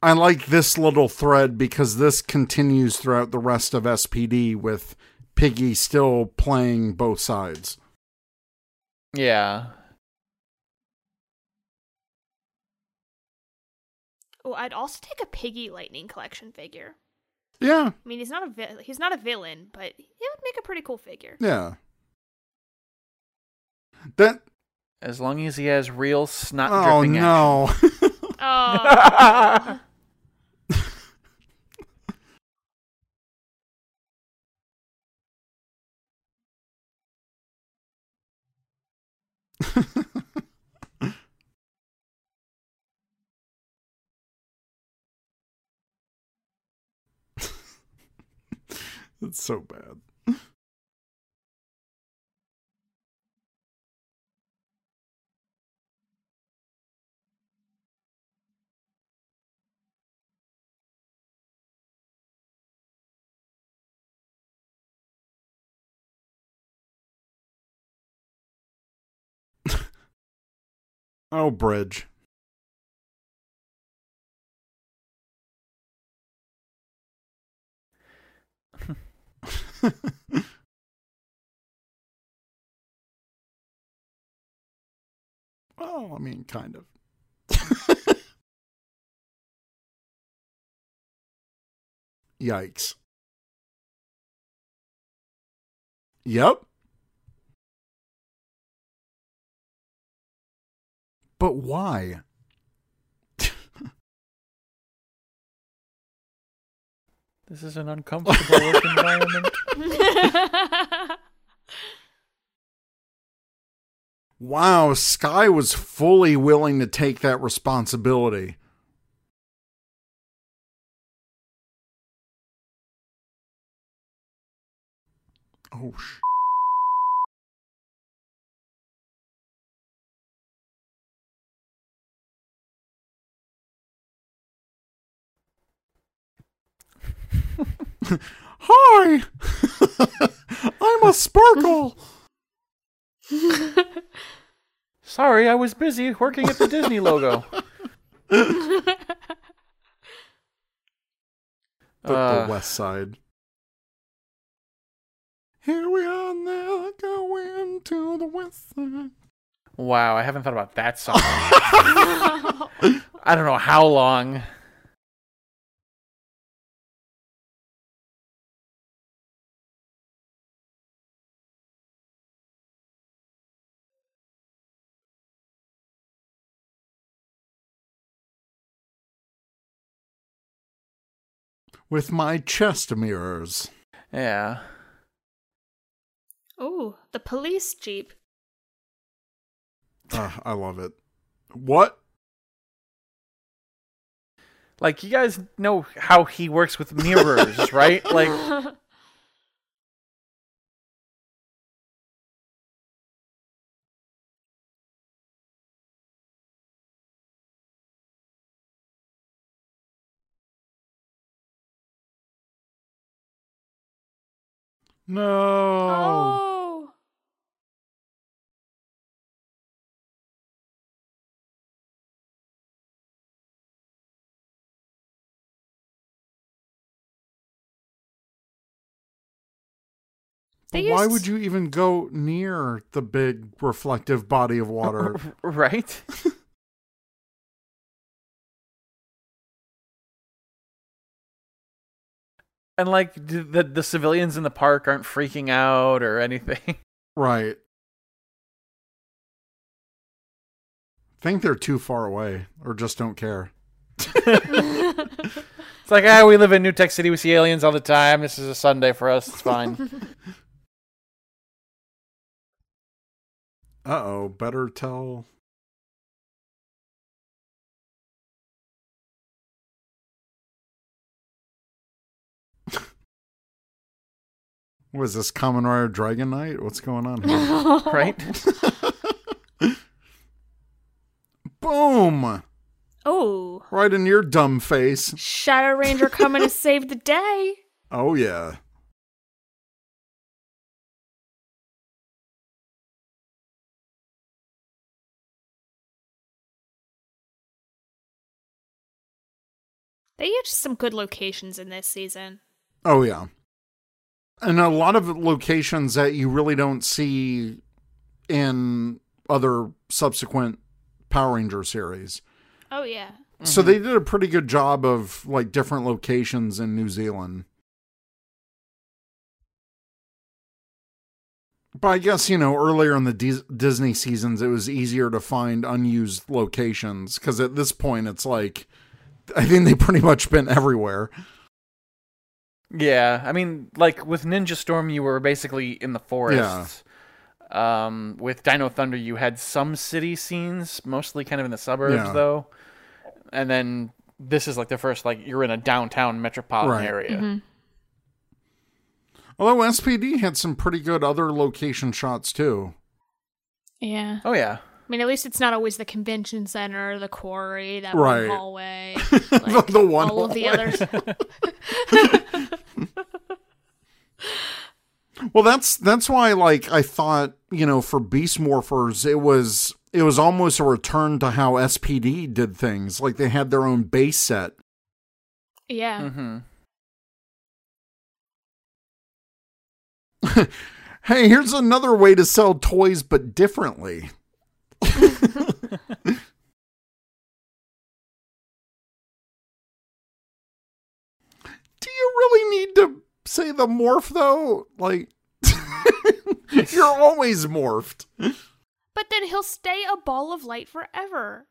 [SPEAKER 1] I like this little thread because this continues throughout the rest of SPD with Piggy still playing both sides.
[SPEAKER 2] Yeah.
[SPEAKER 3] Oh, I'd also take a Piggy Lightning Collection figure.
[SPEAKER 1] Yeah,
[SPEAKER 3] I mean, he's not a vi- he's not a villain, but he would make a pretty cool figure.
[SPEAKER 1] yeah. That
[SPEAKER 2] As long as he has real snot
[SPEAKER 1] oh
[SPEAKER 2] dripping
[SPEAKER 1] no. *laughs* *laughs*
[SPEAKER 3] Oh, *laughs*
[SPEAKER 1] That's so bad. *laughs* oh, Bridge. *laughs* *laughs* well, I mean, kind of. *laughs* Yikes. Yep. But why?
[SPEAKER 2] This is an uncomfortable work environment. *laughs*
[SPEAKER 1] Wow, Sky was fully willing to take that responsibility. Oh, sh- *laughs* Hi! *laughs* I'm a sparkle! *laughs*
[SPEAKER 2] Sorry, I was busy working at the Disney logo.
[SPEAKER 1] The,
[SPEAKER 2] Uh,
[SPEAKER 1] the west side. Here we are now, going to the west side.
[SPEAKER 2] Wow, I haven't thought about that song. I don't know how long.
[SPEAKER 1] With my chest mirrors.
[SPEAKER 2] Yeah.
[SPEAKER 3] Oh, the police jeep.
[SPEAKER 1] Ah, I love it. What?
[SPEAKER 2] Like you guys know how he works with mirrors, right? Like *laughs*
[SPEAKER 1] No.
[SPEAKER 3] oh. They
[SPEAKER 1] why would you even go near the big reflective body of water? *laughs*
[SPEAKER 2] right? *laughs* and like the the civilians in the park aren't freaking out or anything. *laughs*
[SPEAKER 1] right. Think they're too far away or just don't care. *laughs*
[SPEAKER 2] It's like, ah, we live in New Tech City. We see aliens all the time. This is a Sunday for us. It's fine. *laughs*
[SPEAKER 1] Uh oh, better tell. Was this Kamen Rider Dragon Knight? What's going on here? *laughs*
[SPEAKER 2] right? *laughs*
[SPEAKER 1] Boom!
[SPEAKER 3] oh,
[SPEAKER 1] Right in your dumb face.
[SPEAKER 3] Shadow Ranger coming to *laughs* save the day.
[SPEAKER 1] Oh, yeah.
[SPEAKER 3] They used some good locations in this season.
[SPEAKER 1] Oh, yeah. And a lot of locations that you really don't see in other subsequent Power Ranger series.
[SPEAKER 3] Oh yeah.
[SPEAKER 1] So they did a pretty good job of like different locations in New Zealand. But I guess, you know, earlier in the Dis- Disney seasons, it was easier to find unused locations because at this point, it's like, I think they've pretty much been everywhere.
[SPEAKER 2] Yeah, I mean, like with Ninja Storm, you were basically in the forest. Yeah. Um, with Dino Thunder, you had some city scenes, mostly kind of in the suburbs,
[SPEAKER 1] Yeah.
[SPEAKER 2] though. And then this is like the first, like you're in a downtown metropolitan
[SPEAKER 1] Right.
[SPEAKER 2] area.
[SPEAKER 1] Although SPD had some pretty good other location shots too.
[SPEAKER 3] Yeah.
[SPEAKER 2] Oh yeah,
[SPEAKER 3] I mean, at least it's not always the convention center, the quarry, that
[SPEAKER 1] Right.
[SPEAKER 3] one hallway, *laughs*
[SPEAKER 1] The-
[SPEAKER 3] like,
[SPEAKER 1] the one
[SPEAKER 3] all of the others. *laughs*
[SPEAKER 1] Well, that's that's why like I thought, you know, for Beast Morphers, it was it was almost a return to how SPD did things. Like they had their own base set.
[SPEAKER 3] Yeah.
[SPEAKER 2] Mm-hmm. *laughs*
[SPEAKER 1] Hey, here's another way to sell toys, but differently. Do you really need to say the morph though? Like, *laughs* you're always morphed.
[SPEAKER 3] But then he'll stay a ball of light forever.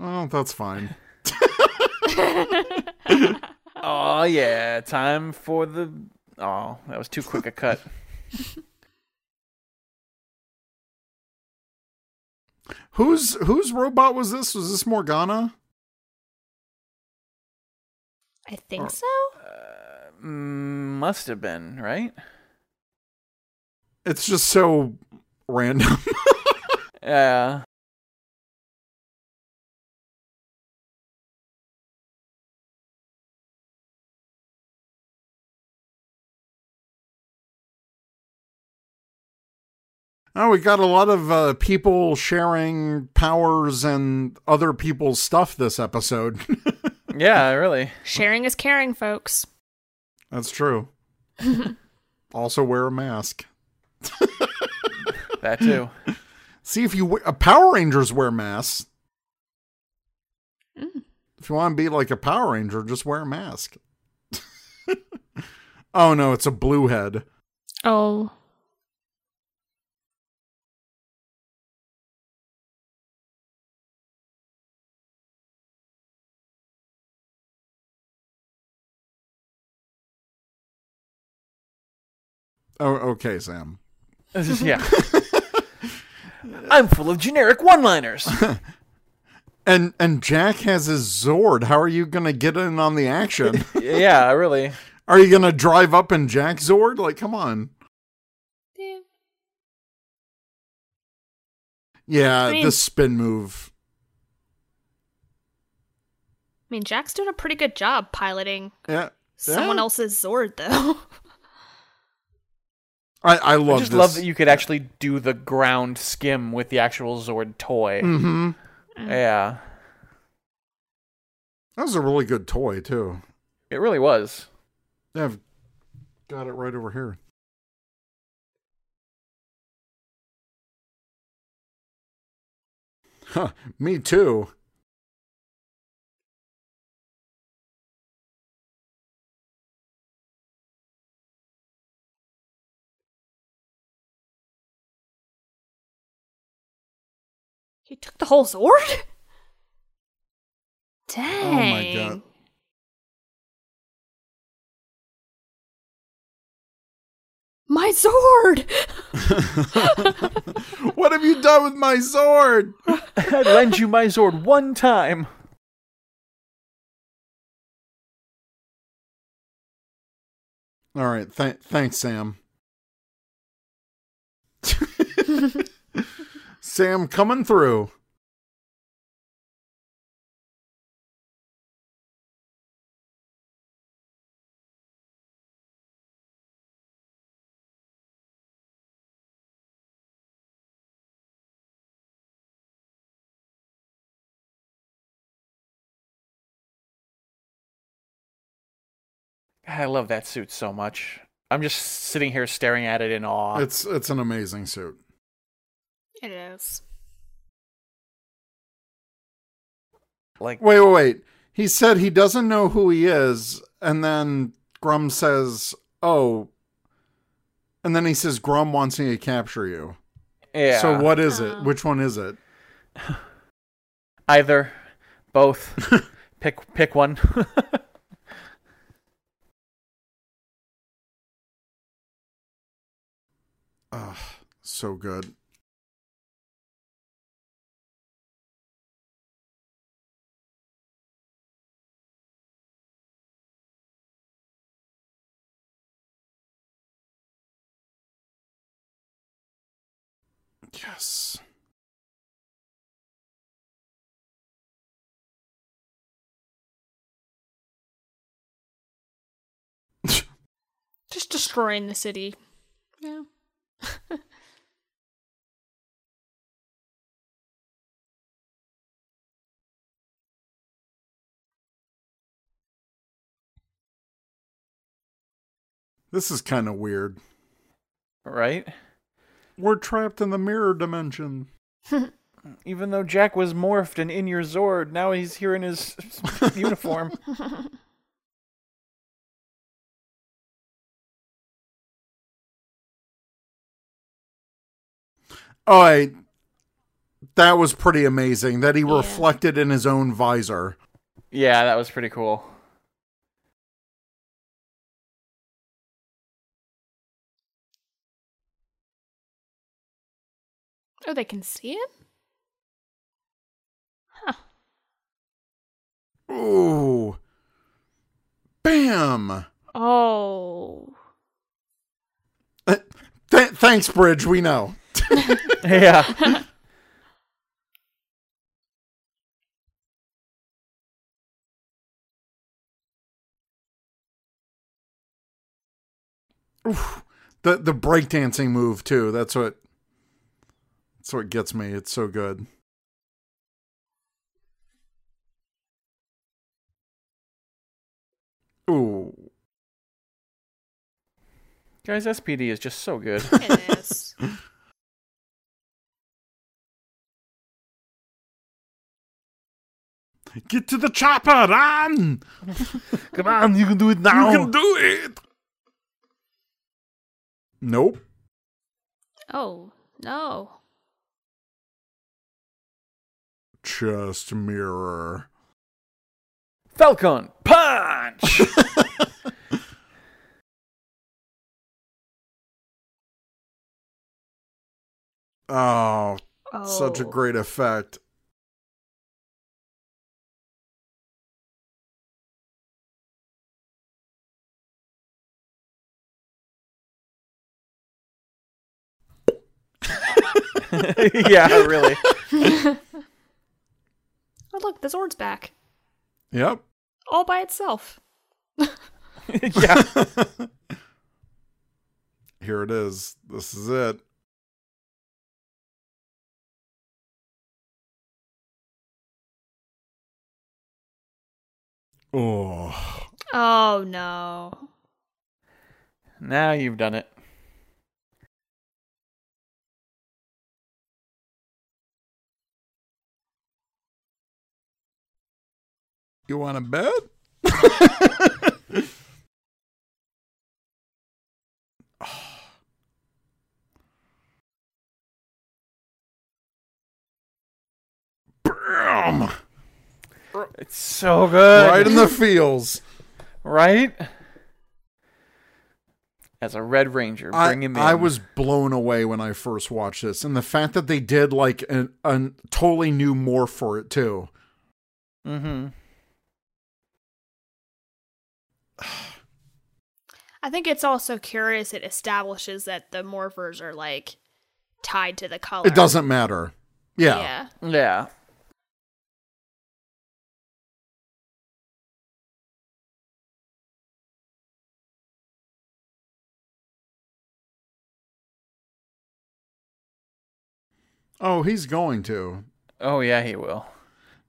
[SPEAKER 1] Oh, that's fine. *laughs*
[SPEAKER 2] Oh yeah, time for the. Oh, that was too quick a cut. *laughs*
[SPEAKER 1] Whose whose robot was this? Was this Morgana?
[SPEAKER 3] I think
[SPEAKER 1] Or-
[SPEAKER 3] so.
[SPEAKER 2] Mm, must have been right.
[SPEAKER 1] It's just so random. *laughs*
[SPEAKER 2] Yeah.
[SPEAKER 1] Oh, we got a lot of uh, people sharing powers and other people's stuff this episode. *laughs*
[SPEAKER 2] Yeah, really.
[SPEAKER 3] Sharing is caring, folks.
[SPEAKER 1] That's true. *laughs* also wear a mask.
[SPEAKER 2] That too.
[SPEAKER 1] See if you we- uh, Power Rangers wear masks.
[SPEAKER 3] Mm.
[SPEAKER 1] If you want to be like a Power Ranger, just wear a mask. *laughs* oh no, it's a blue head.
[SPEAKER 3] Oh.
[SPEAKER 1] Oh, okay, Sam. *laughs*
[SPEAKER 2] Yeah. I'm full of generic one-liners. *laughs*
[SPEAKER 1] And and Jack has his Zord. How are you gonna get in on the action? *laughs*
[SPEAKER 2] yeah, really.
[SPEAKER 1] are you gonna drive up in Jack's Zord? Like, come on.
[SPEAKER 3] Yeah.
[SPEAKER 1] Yeah,
[SPEAKER 3] I mean-
[SPEAKER 1] the spin move.
[SPEAKER 3] I mean, Jack's doing a pretty good job piloting
[SPEAKER 1] Yeah.
[SPEAKER 3] someone
[SPEAKER 1] Yeah.
[SPEAKER 3] else's Zord, though.
[SPEAKER 1] I, I love
[SPEAKER 2] I just
[SPEAKER 1] this.
[SPEAKER 2] love that you could actually do the ground skim with the actual Zord toy.
[SPEAKER 1] hmm
[SPEAKER 2] Yeah,
[SPEAKER 1] That was a really good toy too.
[SPEAKER 2] it really was.
[SPEAKER 1] Yeah, I've got it right over here. Huh, me too.
[SPEAKER 3] He took the whole sword? Dang.
[SPEAKER 1] Oh my god.
[SPEAKER 3] My Zord! *laughs*
[SPEAKER 1] what have you done with my sword? *laughs*
[SPEAKER 2] I'd lend you my sword one time.
[SPEAKER 1] All right, th- thanks, Sam. *laughs* Sam coming through.
[SPEAKER 2] I love that suit so much. I'm just sitting here staring at it in awe.
[SPEAKER 1] It's it's an amazing suit.
[SPEAKER 3] It is.
[SPEAKER 2] like,
[SPEAKER 1] Wait, wait, wait. He said he doesn't know who he is, and then Gruumm says, "Oh," and then he says, "Gruumm wants me to capture you."
[SPEAKER 2] yeah.
[SPEAKER 1] So what is
[SPEAKER 3] Oh.
[SPEAKER 1] it? Which one is it? *laughs*
[SPEAKER 2] Either, both. *laughs* pick pick one. *laughs*
[SPEAKER 1] Ugh, so good. Yes.
[SPEAKER 3] Just destroying the city. Yeah. *laughs*
[SPEAKER 1] this is kind of weird.
[SPEAKER 2] Right?
[SPEAKER 1] We're trapped in the mirror dimension. *laughs*
[SPEAKER 2] Even though Jack was morphed and in your Zord, now he's here in his *laughs* uniform. *laughs*
[SPEAKER 1] Oh, that was pretty amazing that he reflected in his own visor.
[SPEAKER 2] Yeah, that was pretty cool.
[SPEAKER 3] Oh, they can see him?
[SPEAKER 1] Ooh. Bam.
[SPEAKER 3] Oh.
[SPEAKER 1] Uh, th- thanks, Bridge. We know. *laughs* *laughs*
[SPEAKER 2] yeah.
[SPEAKER 1] The the breakdancing move too. That's what that's what gets me. It's so good. Ooh.
[SPEAKER 2] Guys, SPD is just so good. *laughs*
[SPEAKER 3] It is. *laughs*
[SPEAKER 1] Get to the chopper, run! *laughs*
[SPEAKER 2] Come on, you can do it now.
[SPEAKER 1] You can do it. Nope.
[SPEAKER 3] oh, no.
[SPEAKER 1] Just mirror.
[SPEAKER 2] Falcon punch.
[SPEAKER 1] Oh, *laughs*
[SPEAKER 3] Oh.
[SPEAKER 1] such a oh. great effect. *laughs*
[SPEAKER 2] yeah, really. *laughs*
[SPEAKER 3] Oh, look, the Zord's back.
[SPEAKER 1] Yep.
[SPEAKER 3] All by itself. *laughs* *laughs*
[SPEAKER 2] yeah. *laughs*
[SPEAKER 1] Here it is. This is it. Oh.
[SPEAKER 3] Oh, no.
[SPEAKER 2] Now you've done it.
[SPEAKER 1] You want a bed? *sighs* Bam!
[SPEAKER 2] It's so good.
[SPEAKER 1] Right in the feels.
[SPEAKER 2] right? As a Red Ranger,
[SPEAKER 1] I,
[SPEAKER 2] him in.
[SPEAKER 1] I was blown away when I first watched this, and the fact that they did like an, a totally new morph for it too.
[SPEAKER 2] Mm-hmm. *sighs*
[SPEAKER 3] I think it's also curious it establishes that the morphers are like tied to the color.
[SPEAKER 1] It doesn't matter. Yeah.
[SPEAKER 3] Yeah.
[SPEAKER 2] Yeah.
[SPEAKER 1] Oh, he's going to.
[SPEAKER 2] Oh yeah, he will.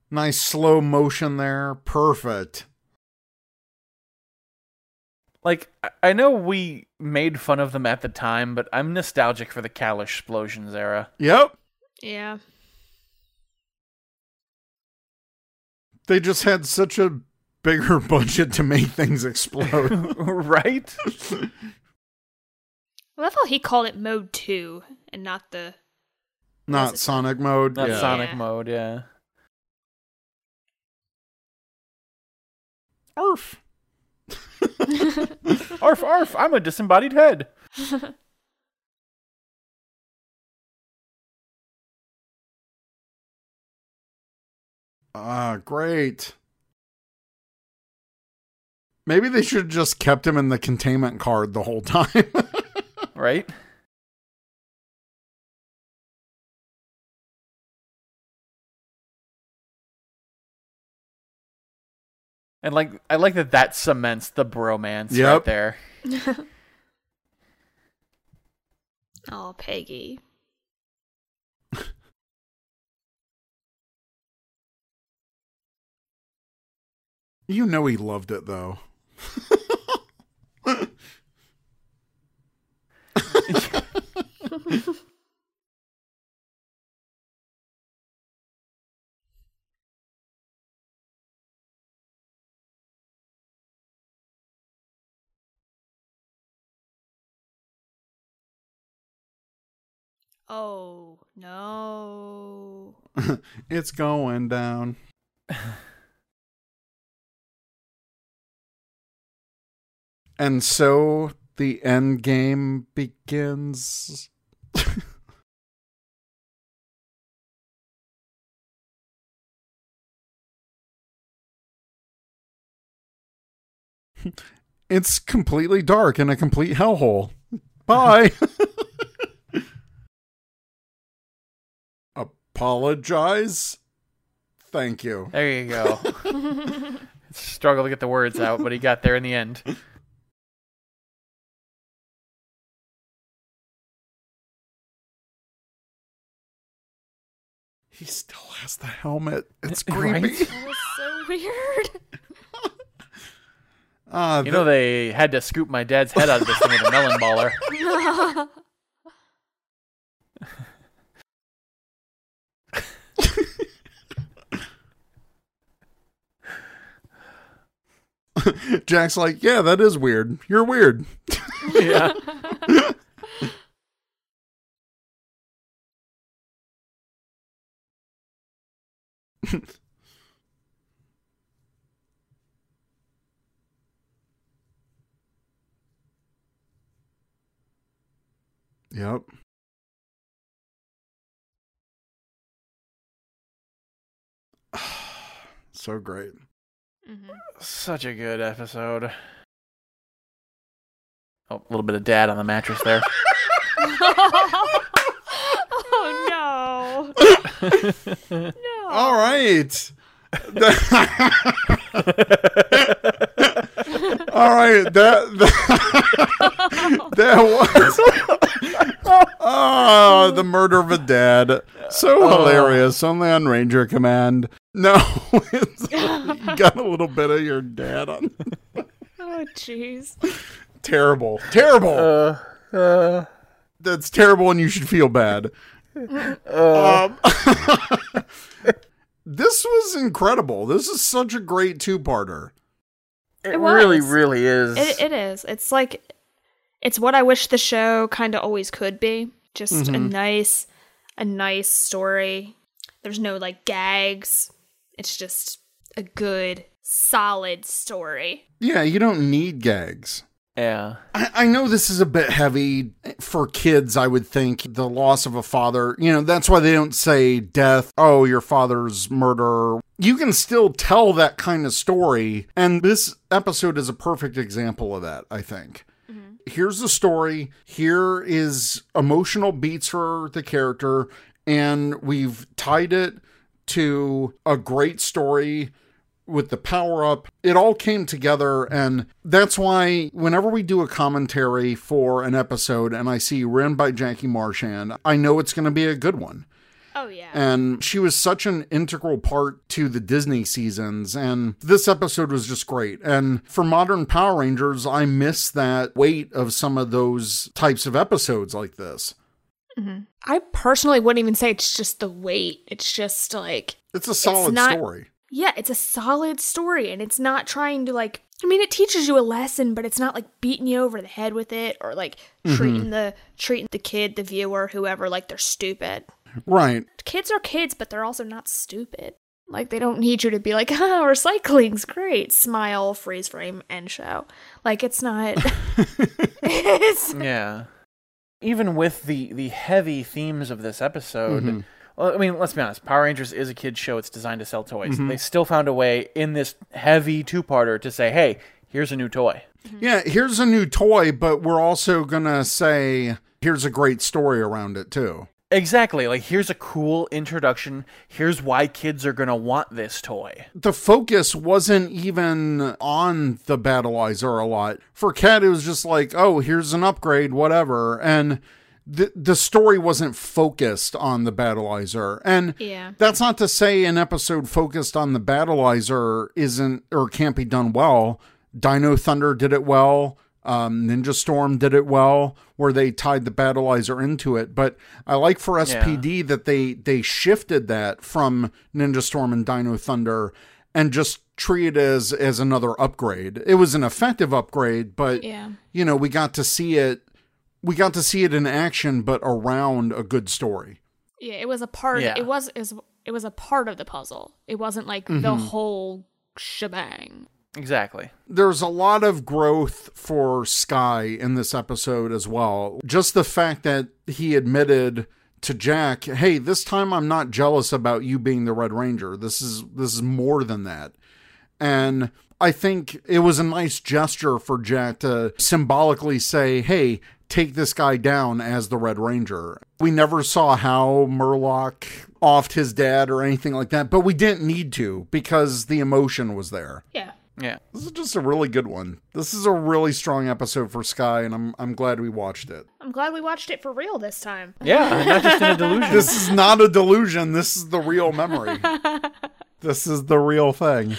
[SPEAKER 1] Nice slow motion there. Perfect.
[SPEAKER 2] Like I- I know we made fun of them at the time, but I'm nostalgic for the Kalish explosions era.
[SPEAKER 1] Yep.
[SPEAKER 3] Yeah.
[SPEAKER 1] They just had such a bigger *laughs* budget to make things explode. *laughs*
[SPEAKER 2] right?
[SPEAKER 3] I love how he called it mode two and not the.
[SPEAKER 1] Not
[SPEAKER 3] it?
[SPEAKER 1] Sonic mode.
[SPEAKER 2] Not
[SPEAKER 1] yeah.
[SPEAKER 2] Sonic
[SPEAKER 3] Yeah.
[SPEAKER 2] mode, yeah.
[SPEAKER 1] Arf. *laughs*
[SPEAKER 2] Arf arf, I'm a disembodied head. *laughs*
[SPEAKER 1] Ah, great. Maybe they should have just kept him in the containment card the whole time. *laughs*
[SPEAKER 2] Right? And like, I like that that cements the bromance
[SPEAKER 1] Yep.
[SPEAKER 2] right there. *laughs*
[SPEAKER 3] oh, Peggy. *laughs*
[SPEAKER 1] You know he loved it though. *laughs*
[SPEAKER 3] oh no. *laughs*
[SPEAKER 1] It's going down. *laughs* and so the end game begins. *laughs* it's completely dark and a complete hellhole. Bye. Apologize. Thank you.
[SPEAKER 2] There you go. *laughs* Struggle to get the words out, but he got there in the end.
[SPEAKER 1] He still has the helmet. It's *laughs*
[SPEAKER 2] Right?
[SPEAKER 1] creepy.
[SPEAKER 3] That was so weird. *laughs*
[SPEAKER 1] Ah,
[SPEAKER 2] You know they had to scoop my dad's head out of this thing with a melon baller. *laughs*
[SPEAKER 1] Jack's like, yeah, that is weird. You're weird.
[SPEAKER 2] yeah. *laughs*
[SPEAKER 1] Yep. *sighs* so great. Mm-hmm.
[SPEAKER 2] Such a good episode. Oh, a little bit of dad on the mattress there. *laughs*
[SPEAKER 3] oh no. no.
[SPEAKER 1] All right. *laughs* All right, that that, that was oh, *laughs* the murder of a dad. So
[SPEAKER 2] Oh.
[SPEAKER 1] hilarious. Only on Ranger Command. No, *laughs* it's, you *laughs* got a little bit of your dad on. *laughs*
[SPEAKER 3] Oh jeez.
[SPEAKER 1] Terrible, terrible.
[SPEAKER 2] Uh, uh,
[SPEAKER 1] That's terrible, and you should feel bad.
[SPEAKER 2] uh,
[SPEAKER 1] Um, this was incredible. This is such a great two-parter.
[SPEAKER 2] it
[SPEAKER 3] It
[SPEAKER 2] really, really is.
[SPEAKER 3] It, it is. It's like it's what I wish the show kind of always could be. Just a
[SPEAKER 1] Mhm.
[SPEAKER 3] nice, a nice story. There's no like gags. It's just a good, solid story.
[SPEAKER 1] Yeah, you don't need gags.
[SPEAKER 2] yeah.
[SPEAKER 1] I, I know this is a bit heavy for kids, I would think. The loss of a father, you know, that's why they don't say death, oh, your father's murder. You can still tell that kind of story. And this episode is a perfect example of that, I think. Mm-hmm. Here's the story. Here is emotional beats for the character. And we've tied it to a great story with the power up. It all came together, and that's why whenever we do a commentary for an episode and I see ran by Jackie Marchand, I know it's going to be a good one.
[SPEAKER 3] Oh yeah.
[SPEAKER 1] And she was such an integral part to the Disney seasons, and this episode was just great. And for modern Power Rangers, I miss that weight of some of those types of episodes like this.
[SPEAKER 3] I personally wouldn't even say it's just the weight. It's just like
[SPEAKER 1] It's a solid
[SPEAKER 3] not-
[SPEAKER 1] story.
[SPEAKER 3] yeah, it's a solid story and it's not trying to like I mean it teaches you a lesson, but it's not like beating you over the head with it or like mm-hmm. treating the treating the kid, the viewer, whoever like they're stupid.
[SPEAKER 1] Right.
[SPEAKER 3] Kids are kids, but they're also not stupid. Like they don't need you to be like, *laughs* "Oh, recycling's great." Smile, freeze frame, end show. Like it's not *laughs* *laughs* it's
[SPEAKER 2] Yeah. Even with the the heavy themes of this episode,
[SPEAKER 1] Mhm.
[SPEAKER 2] well, I mean, let's be honest. Power Rangers is a kids show. It's designed to sell toys.
[SPEAKER 1] Mm-hmm.
[SPEAKER 2] They still found a way in this heavy two-parter to say, "Hey, here's a new toy."
[SPEAKER 1] Yeah, here's a new toy, but we're also going to say here's a great story around it too.
[SPEAKER 2] Exactly. Like, here's a cool introduction. Here's why kids are gonna want this toy.
[SPEAKER 1] The focus wasn't even on the Battlizer a lot. For Kat, it was just like, oh, here's an upgrade, whatever. And the, the story wasn't focused on the Battlizer. And
[SPEAKER 3] Yeah.
[SPEAKER 1] that's not to say an episode focused on the Battlizer isn't or can't be done well. Dino Thunder did it well. Um, Ninja Storm did it well, where they tied the Battlizer into it. But I like for SPD that they they shifted that from Ninja Storm and Dino Thunder and just treat it as as another upgrade. It was an effective upgrade, but
[SPEAKER 3] Yeah.
[SPEAKER 1] you know, we got to see it we got to see it in action but around a good story.
[SPEAKER 3] Yeah, it was a part.
[SPEAKER 2] Yeah.
[SPEAKER 3] It was it was it was a part of the puzzle. It wasn't like the whole shebang.
[SPEAKER 2] Exactly.
[SPEAKER 1] There's a lot of growth for Sky in this episode as well. Just the fact that he admitted to Jack, "Hey, this time I'm not jealous about you being the Red Ranger. This is this is more than that." And I think it was a nice gesture for Jack to symbolically say, hey, take this guy down as the Red Ranger. We never saw how Murloc offed his dad or anything like that, but we didn't need to because the emotion was there.
[SPEAKER 3] Yeah.
[SPEAKER 2] Yeah.
[SPEAKER 1] This is just a really good one. This is a really strong episode for Sky, and I'm I'm glad we watched it.
[SPEAKER 3] I'm glad we watched it for real this time.
[SPEAKER 2] Yeah. Not just in a *laughs* delusion.
[SPEAKER 1] This is not a delusion. This is the real memory. *laughs* this is the real thing.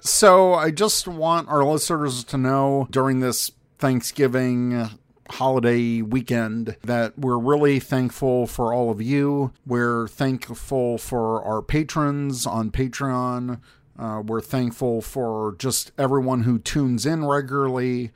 [SPEAKER 1] so I just want our listeners to know during this Thanksgiving holiday weekend that we're really thankful for all of you. We're thankful for our patrons on Patreon. Uh, we're thankful for just everyone who tunes in regularly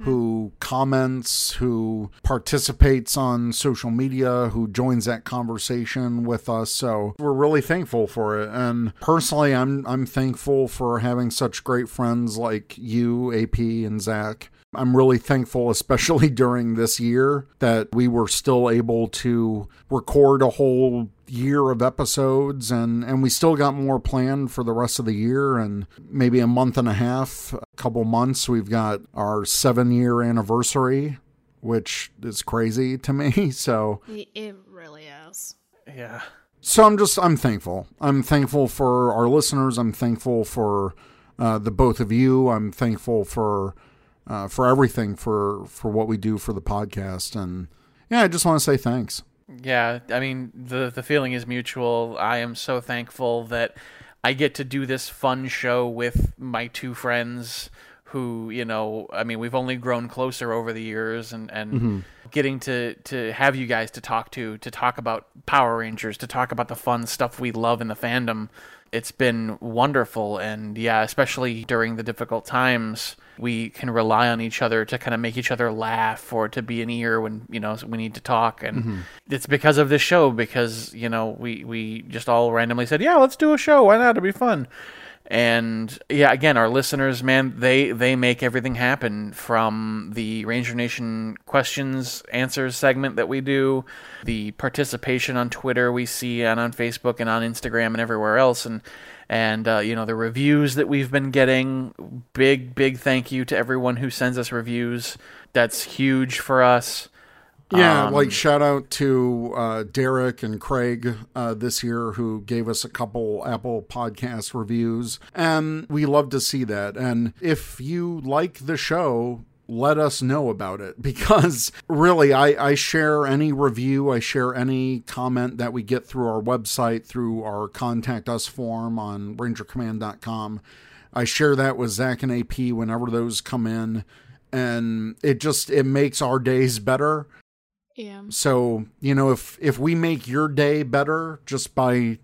[SPEAKER 1] who comments, who participates on social media, who joins that conversation with us. So we're really thankful for it. And personally, I'm I'm thankful for having such great friends like you, AP, and Zach. I'm really thankful, especially *laughs* during this year, that we were still able to record a whole year of episodes and and we still got more planned for the rest of the year and maybe a month and a half a couple months we've got our 7 year anniversary which is crazy to me *laughs* so
[SPEAKER 3] It it really is.
[SPEAKER 2] yeah.
[SPEAKER 1] so I'm just I'm thankful. I'm thankful for our listeners. I'm thankful for uh, the both of you. I'm thankful for uh, for everything for for what we do for the podcast. And yeah, I just want to say thanks.
[SPEAKER 2] Yeah, I mean the the feeling is mutual. I am so thankful that I get to do this fun show with my two friends who, you know, I mean, we've only grown closer over the years and and mm-hmm. getting to to have you guys to talk to, to talk about Power Rangers, to talk about the fun stuff we love in the fandom. It's been wonderful and yeah, especially during the difficult times, we can rely on each other to kind of make each other laugh or to be an ear when, you know, we need to talk and mm-hmm. it's because of this show because, you know, we we just all randomly said, "Yeah, let's do a show. Why not? It'll be fun." And yeah, again, our listeners, man, they they make everything happen from the Ranger Nation questions answers segment that we do, the participation on Twitter we see and on Facebook and on Instagram and everywhere else, and and uh, you know the reviews that we've been getting. Big big thank you to everyone who sends us reviews. That's huge for us.
[SPEAKER 1] Yeah,
[SPEAKER 2] Um,
[SPEAKER 1] like shout out to uh, Derek and Craig uh, this year who gave us a couple Apple Podcast reviews, and we love to see that. And if you like the show, let us know about it *laughs* because really, I, I share any review, I share any comment that we get through our website, through our contact us form on rangercommand.com. I share that with Zach and AP whenever those come in, and it just it makes our days better.
[SPEAKER 3] Yeah.
[SPEAKER 1] So, you know, if if we make your day better just by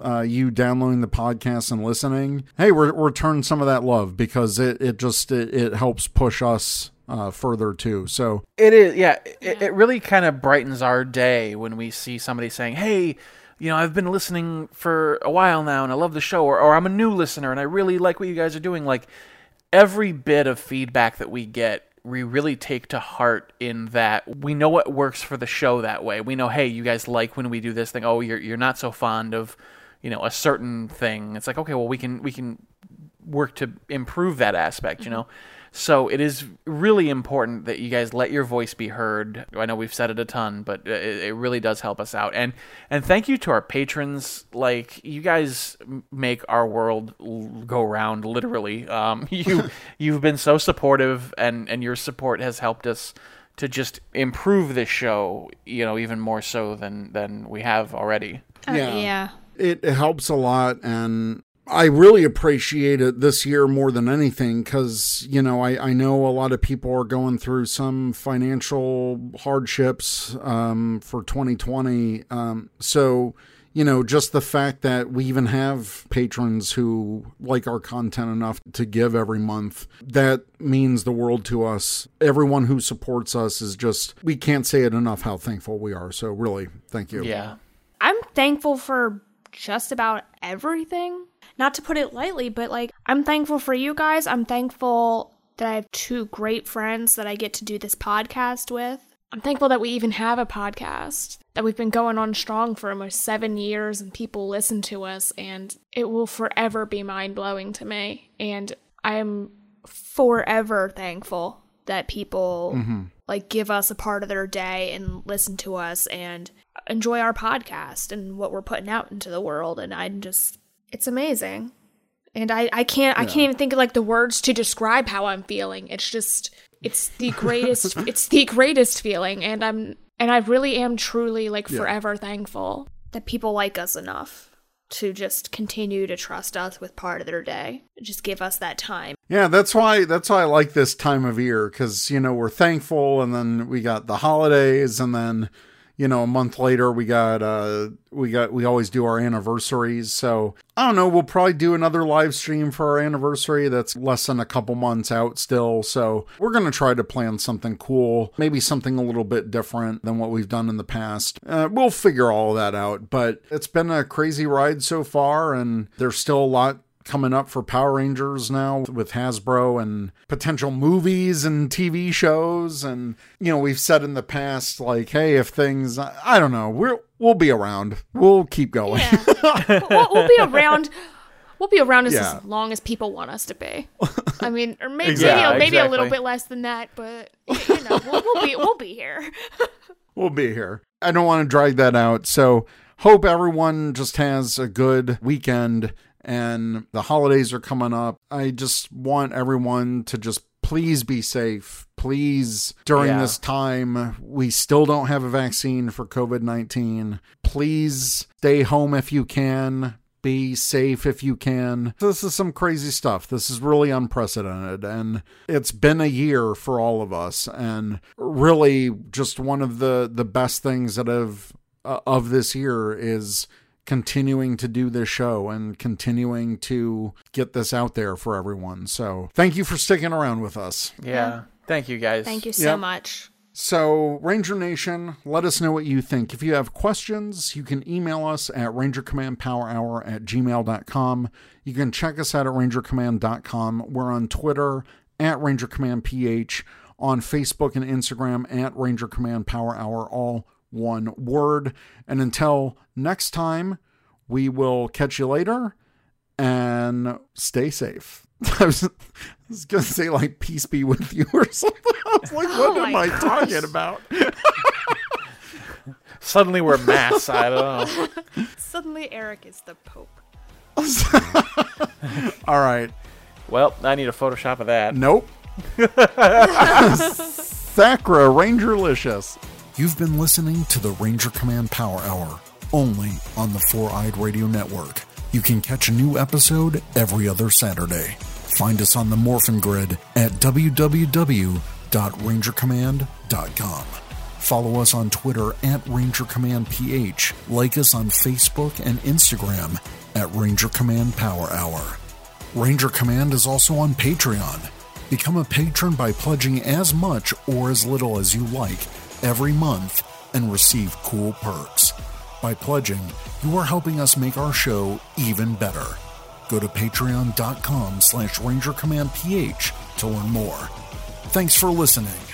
[SPEAKER 1] uh, you downloading the podcast and listening, hey, we're we're return some of that love because it it just it, it helps push us uh, further too. So
[SPEAKER 2] It is, yeah. It, it really kind of brightens our day when we see somebody saying, "Hey, you know, I've been listening for a while now, and I love the show," or, or "I'm a new listener, and I really like what you guys are doing." Like every bit of feedback that we get, we really take to heart. In that, we know what works for the show that way. We know, hey, you guys like when we do this thing. Oh, you're you're not so fond of, you know, a certain thing. It's like, okay, well, we can we can work to improve that aspect, you mm-hmm. know? So it is really important that you guys let your voice be heard. I know we've said it a ton, but it, it really does help us out. And and thank you to our patrons. Like you guys make our world l- go round, literally. Um, *laughs* you *laughs* you've been so supportive, and and your support has helped us to just improve this show. You know, even more so than than we have already.
[SPEAKER 3] Uh,
[SPEAKER 1] Yeah.
[SPEAKER 3] yeah.
[SPEAKER 1] it, it helps a lot and I really appreciate it this year more than anything because, you know, I, I know a lot of people are going through some financial hardships um, for 2020. Um, so, you know, just the fact that we even have patrons who like our content enough to give every month, that means the world to us. Everyone who supports us is just, we can't say it enough how thankful we are. So, really, thank you.
[SPEAKER 2] Yeah.
[SPEAKER 3] I'm thankful for just about everything. Not to put it lightly, but like, I'm thankful for you guys. I'm thankful that I have two great friends that I get to do this podcast with. I'm thankful that we even have a podcast, that we've been going on strong for almost seven years and people listen to us, and it will forever be mind blowing to me. And I'm forever thankful that people mm-hmm. like give us a part of their day and listen to us and enjoy our podcast and what we're putting out into the world. And I'm just, it's amazing. And I, I can't, I can't even think of like the words to describe how I'm feeling. It's just, it's the *laughs* greatest, it's the greatest feeling. And I'm, and I really am truly like forever thankful that people like us enough to just continue to trust us with part of their day. Just give us that time.
[SPEAKER 1] Yeah, that's why that's why I like this time of year because you know we're thankful, and then we got the holidays, and then you know a month later we got uh we got we always do our anniversaries. So I don't know, we'll probably do another live stream for our anniversary. That's less than a couple months out still. So we're gonna try to plan something cool, maybe something a little bit different than what we've done in the past. Uh, we'll figure all that out, but it's been a crazy ride so far, and there's still a lot coming up for Power Rangers now with Hasbro and potential movies and TV shows. And, you know, we've said in the past, like, hey, if things, I I don't know, we're, we'll be around. We'll keep going.
[SPEAKER 3] Yeah. we'll, we'll be around. We'll be around as,
[SPEAKER 1] Yeah.
[SPEAKER 3] as long as people want us to be. I mean, or maybe
[SPEAKER 1] Exactly.
[SPEAKER 3] maybe, maybe a little bit less than that, but you know, we'll, we'll be we'll be here. *laughs*
[SPEAKER 1] we'll be here. I don't want to drag that out. So, hope everyone just has a good weekend and the holidays are coming up. I just want everyone to just please be safe. Please, during
[SPEAKER 2] Yeah.
[SPEAKER 1] this time, we still don't have a vaccine for COVID 19. Please stay home if you can. Be safe if you can. This is some crazy stuff. This is really unprecedented. And it's been a year for all of us. And really, just one of the, the best things that have uh, of this year is continuing to do this show and continuing to get this out there for everyone. So, thank you for sticking around with us.
[SPEAKER 2] Yeah. Thank you guys.
[SPEAKER 3] Thank you so
[SPEAKER 1] Yep.
[SPEAKER 3] much.
[SPEAKER 1] So, Ranger Nation, let us know what you think. If you have questions, you can email us at rangercommandpowerhour at gmail.com. You can check us out at rangercommand.com. We're on Twitter at rangercommandph, on Facebook and Instagram at Ranger Command Power Hour, all one word. And until next time, we will catch you later and stay safe. *laughs* I was, I was gonna say like peace be with you or something. *laughs* I was like, what
[SPEAKER 3] Oh
[SPEAKER 1] am I
[SPEAKER 3] gosh.
[SPEAKER 1] talking about?
[SPEAKER 2] Suddenly we're mass. I don't know. *laughs*
[SPEAKER 3] Suddenly, Eric is the Pope.
[SPEAKER 1] All right.
[SPEAKER 2] Well, I need a Photoshop of that.
[SPEAKER 1] Nope. Sacra Rangerlicious. You've been listening to the Ranger Command Power Hour, only on the Four Eyed Radio Network. You can catch a new episode every other Saturday. Find us on the Morphin Grid at www.rangercommand.com. Follow us on Twitter at Ranger Command PH. Like us on Facebook and Instagram at Ranger Command Power Hour. Ranger Command is also on Patreon. Become a patron by pledging as much or as little as you like every month and receive cool perks. By pledging, you are helping us make our show even better. Go to patreon.com slash rangercommandph to learn more. Thanks for listening.